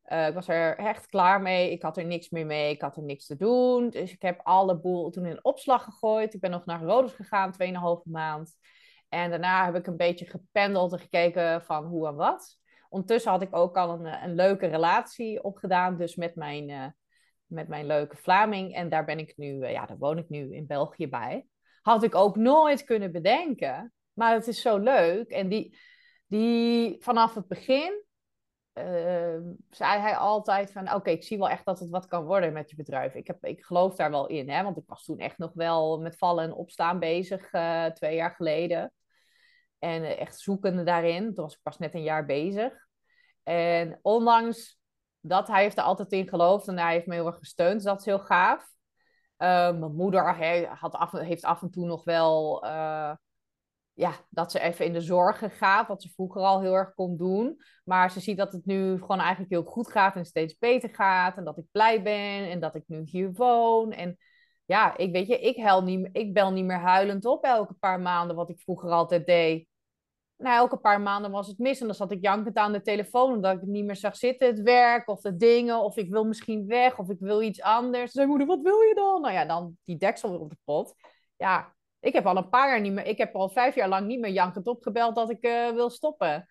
Uh, ik was er echt klaar mee. Ik had er niks meer mee. Ik had er niks te doen. Dus ik heb alle boel toen in opslag gegooid. Ik ben nog naar Rodos gegaan, 2,5 maand. En daarna heb ik een beetje gependeld en gekeken van hoe en wat. Ondertussen had ik ook al een, eh, een leuke relatie opgedaan. Dus met mijn, met mijn leuke Vlaming. En daar ben ik nu, uh, ja, daar woon ik nu in België bij. Had ik ook nooit kunnen bedenken. Maar het is zo leuk. En die, die vanaf het begin uh, zei hij altijd van... oké, ik zie wel echt dat het wat kan worden met je bedrijf. Ik, heb, ik geloof daar wel in, hè, want ik was toen echt nog wel met vallen en opstaan bezig, uh, twee jaar geleden. En uh, echt zoekende daarin. Toen was ik pas net een jaar bezig. En ondanks dat, hij heeft er altijd in geloofd en hij heeft me heel erg gesteund. Dus dat is heel gaaf. mijn moeder had heeft af en toe nog wel ja, dat ze even in de zorgen gaat, wat ze vroeger al heel erg kon doen. Maar ze ziet dat het nu gewoon eigenlijk heel goed gaat en steeds beter gaat. En dat ik blij ben en dat ik nu hier woon. En ja, ik weet je, ik, huil niet, ik bel niet meer huilend op elke paar maanden, wat ik vroeger altijd deed. Nou, elke paar maanden was het mis en dan zat ik jankend aan de telefoon omdat ik het niet meer zag zitten, het werk of de dingen, of ik wil misschien weg of ik wil iets anders. Zei moeder, wat wil je dan? Nou ja, dan die deksel weer op de pot. Ja, ik heb al een paar jaar niet meer, ik heb al vijf jaar lang niet meer jankend opgebeld dat ik uh, wil stoppen.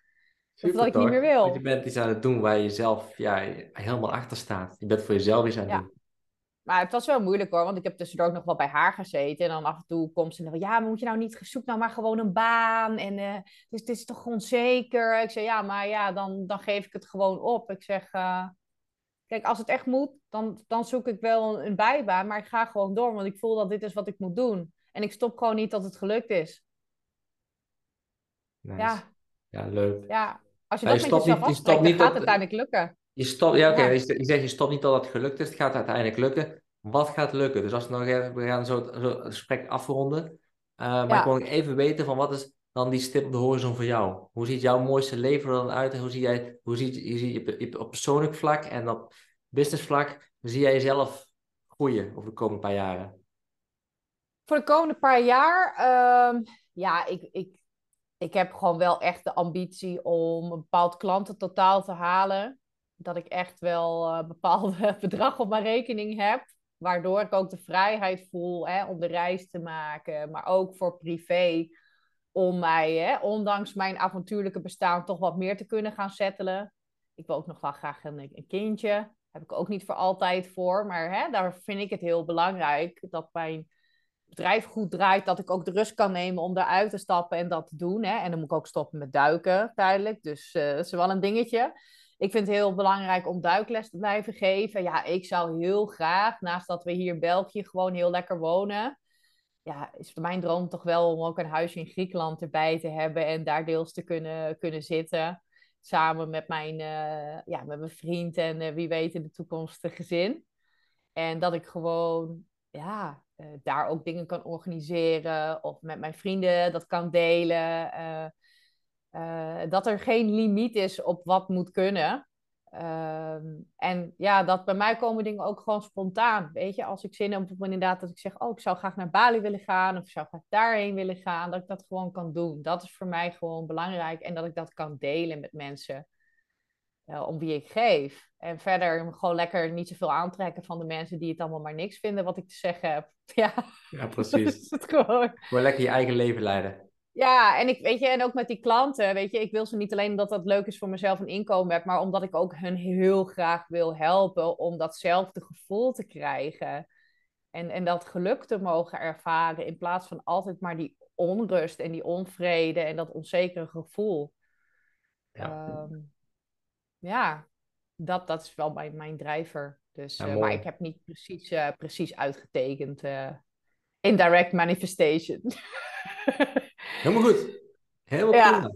Super, of dat ik niet meer wil. je bent iets aan het doen waar je zelf ja, helemaal achter staat. Je bent voor jezelf iets aan het ja. doen. Maar het was wel moeilijk hoor, want ik heb tussendoor ook nog wel bij haar gezeten. En dan af en toe komt ze en dan ja, maar moet je nou niet, zoek nou maar gewoon een baan. En uh, dus het is toch onzeker. Ik zeg, ja, maar ja, dan, dan geef ik het gewoon op. Ik zeg, uh, kijk, als het echt moet, dan, dan zoek ik wel een, een bijbaan. Maar ik ga gewoon door, want ik voel dat dit is wat ik moet doen. En ik stop gewoon niet dat het gelukt is. Nice. Ja. Ja, leuk. Ja, als je dat met jezelf niet, afspreekt, dan gaat het uiteindelijk lukken. Je stopt, ja, oké. Okay. Je, je zegt, je stopt niet dat het gelukt is. Het gaat uiteindelijk lukken. Wat gaat lukken? Dus als we nog even, we gaan zo, zo het gesprek afronden. Uh, maar ja. ik wil even weten van wat is dan die stip op de horizon voor jou? Hoe ziet jouw mooiste leven er dan uit? En hoe zie jij, hoe ziet, je, op persoonlijk vlak en op business vlak, zie jij jezelf groeien over de komende paar jaren? Voor de komende paar jaar, uh, ja, ik, ik, ik heb gewoon wel echt de ambitie om een bepaald klantentotaal te halen. Dat ik echt wel (laughs) een uh, bepaald bedrag op mijn rekening heb. Waardoor ik ook de vrijheid voel hè, om de reis te maken. Maar ook voor privé. om mij, hè, ondanks mijn avontuurlijke bestaan, toch wat meer te kunnen gaan settelen. Ik wil ook nog wel graag een, een kindje. Heb ik ook niet voor altijd voor. Maar hè, daar vind ik het heel belangrijk dat mijn bedrijf goed draait. Dat ik ook de rust kan nemen om eruit te stappen en dat te doen. Hè. En dan moet ik ook stoppen met duiken, tijdelijk. Dus uh, dat is wel een dingetje. Ik vind het heel belangrijk om duikles te blijven geven. Ja, ik zou heel graag, naast dat we hier in België gewoon heel lekker wonen, ja, is mijn droom toch wel om ook een huisje in Griekenland erbij te hebben en daar deels te kunnen, kunnen zitten. Samen met mijn, uh, ja, met mijn vriend en uh, wie weet in de toekomst een gezin. En dat ik gewoon ja, uh, daar ook dingen kan organiseren of met mijn vrienden dat kan delen. Dat er geen limiet is op wat moet kunnen. Ehm, en ja, dat bij mij komen dingen ook gewoon spontaan. Weet je, als ik zin heb, inderdaad dat ik zeg, oh, ik zou graag naar Bali willen gaan, of ik zou graag daarheen willen gaan, dat ik dat gewoon kan doen. Dat is voor mij gewoon belangrijk en dat ik dat kan delen met mensen uh, om wie ik geef. En verder gewoon lekker niet zoveel aantrekken van de mensen die het allemaal maar niks vinden wat ik te zeggen heb. (laughs) Ja, ja precies. (laughs) gewoon. gewoon lekker je eigen leven leiden. Ja, en ik weet je, en ook met die klanten, weet je, ik wil ze niet alleen omdat dat leuk is voor mezelf een inkomen heb, maar omdat ik ook hun heel graag wil helpen om datzelfde gevoel te krijgen. En, en dat geluk te mogen ervaren in plaats van altijd maar die onrust en die onvrede en dat onzekere gevoel. Ja, um, ja dat, dat is wel mijn, mijn drijver. Dus, uh, maar ik heb niet precies, uh, precies uitgetekend. Uh, indirect manifestation. (laughs) Helemaal goed. Helemaal ja.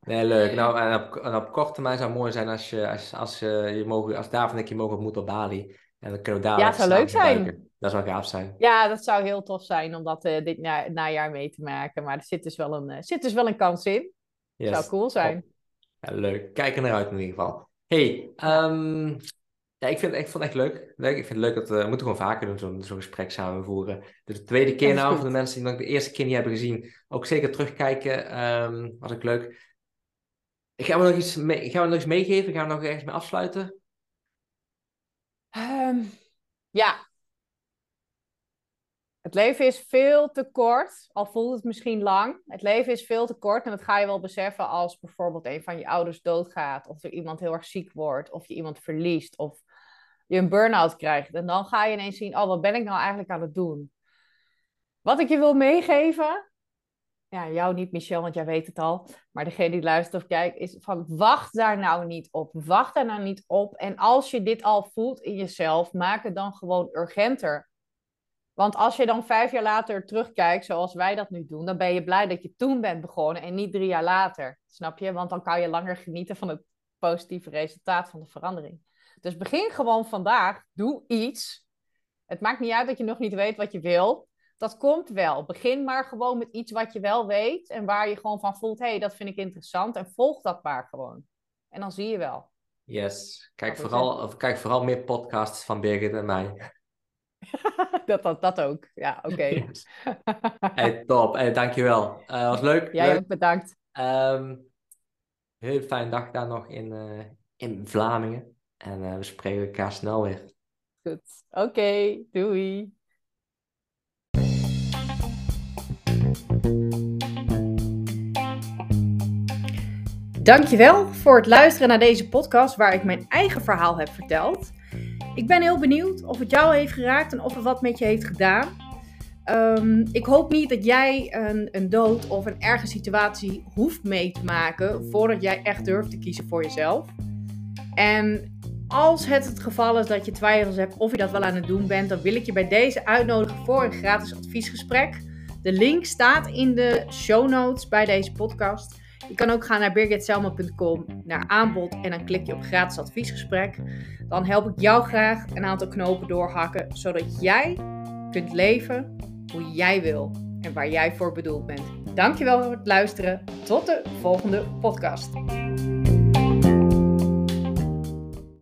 Nee, leuk. Nou, en op, en op korte termijn zou het mooi zijn als, je, als, als, uh, je mogen, als David en ik je mogen ontmoeten op Bali. En dan kunnen we daar Ja, het zou leuk zijn. Dat zou gaaf zijn. Ja, dat zou heel tof zijn om dat uh, dit na, najaar mee te maken. Maar er zit dus wel een, uh, zit dus wel een kans in. Yes. Zou cool zijn. Ja, leuk. Kijk er naar uit in ieder geval. Hey, um, ja, ik, vind, ik vond het echt leuk. leuk. Ik vind het leuk dat we, moeten gewoon vaker doen, zo'n zo'n gesprek samen voeren. Dus de tweede keer nou, voor de mensen die de eerste keer niet hebben gezien, ook zeker terugkijken. Um, was ook leuk. Gaan we nog iets, mee, gaan we nog iets meegeven? Gaan we nog ergens mee afsluiten? Um, ja. Het leven is veel te kort, al voelt het misschien lang. Het leven is veel te kort en dat ga je wel beseffen als bijvoorbeeld een van je ouders doodgaat, of er iemand heel erg ziek wordt, of je iemand verliest, of je een burn-out krijgt. En dan ga je ineens zien, oh, wat ben ik nou eigenlijk aan het doen? Wat ik je wil meegeven, ja, jou niet, Michel, want jij weet het al. Maar degene die luistert of kijkt, is van wacht daar nou niet op. Wacht daar nou niet op. En als je dit al voelt in jezelf, maak het dan gewoon urgenter. Want als je dan vijf jaar later terugkijkt, zoals wij dat nu doen, dan ben je blij dat je toen bent begonnen en niet drie jaar later. Snap je? Want dan kan je langer genieten van het positieve resultaat van de verandering. Dus begin gewoon vandaag. Doe iets. Het maakt niet uit dat je nog niet weet wat je wil. Dat komt wel. Begin maar gewoon met iets wat je wel weet en waar je gewoon van voelt: hé, hey, dat vind ik interessant. En volg dat maar gewoon. En dan zie je wel. Yes. Kijk vooral, of kijk vooral meer podcasts van Birgit en mij. (laughs) dat, dat, dat ook. Ja, oké. Okay. (laughs) Yes. (laughs) hey, top. Hey, dankjewel. Uh, was leuk. Jij leuk. ook bedankt. Um, heel fijne dag daar nog in, uh, in Vlamingen. En uh, we spreken elkaar snel weer. Goed. Oké, okay, doei. Dankjewel voor het luisteren naar deze podcast waar ik mijn eigen verhaal heb verteld. Ik ben heel benieuwd of het jou heeft geraakt en of het wat met je heeft gedaan. Um, ik hoop niet dat jij een, een dood of een erge situatie hoeft mee te maken voordat jij echt durft te kiezen voor jezelf. En als het het geval is dat je twijfels hebt of je dat wel aan het doen bent, dan wil ik je bij deze uitnodigen voor een gratis adviesgesprek. De link staat in de show notes bij deze podcast. Je kan ook gaan naar birgitselma.com, naar aanbod en dan klik je op gratis adviesgesprek. Dan help ik jou graag een aantal knopen doorhakken, zodat jij kunt leven hoe jij wil en waar jij voor bedoeld bent. Dankjewel voor het luisteren. Tot de volgende podcast.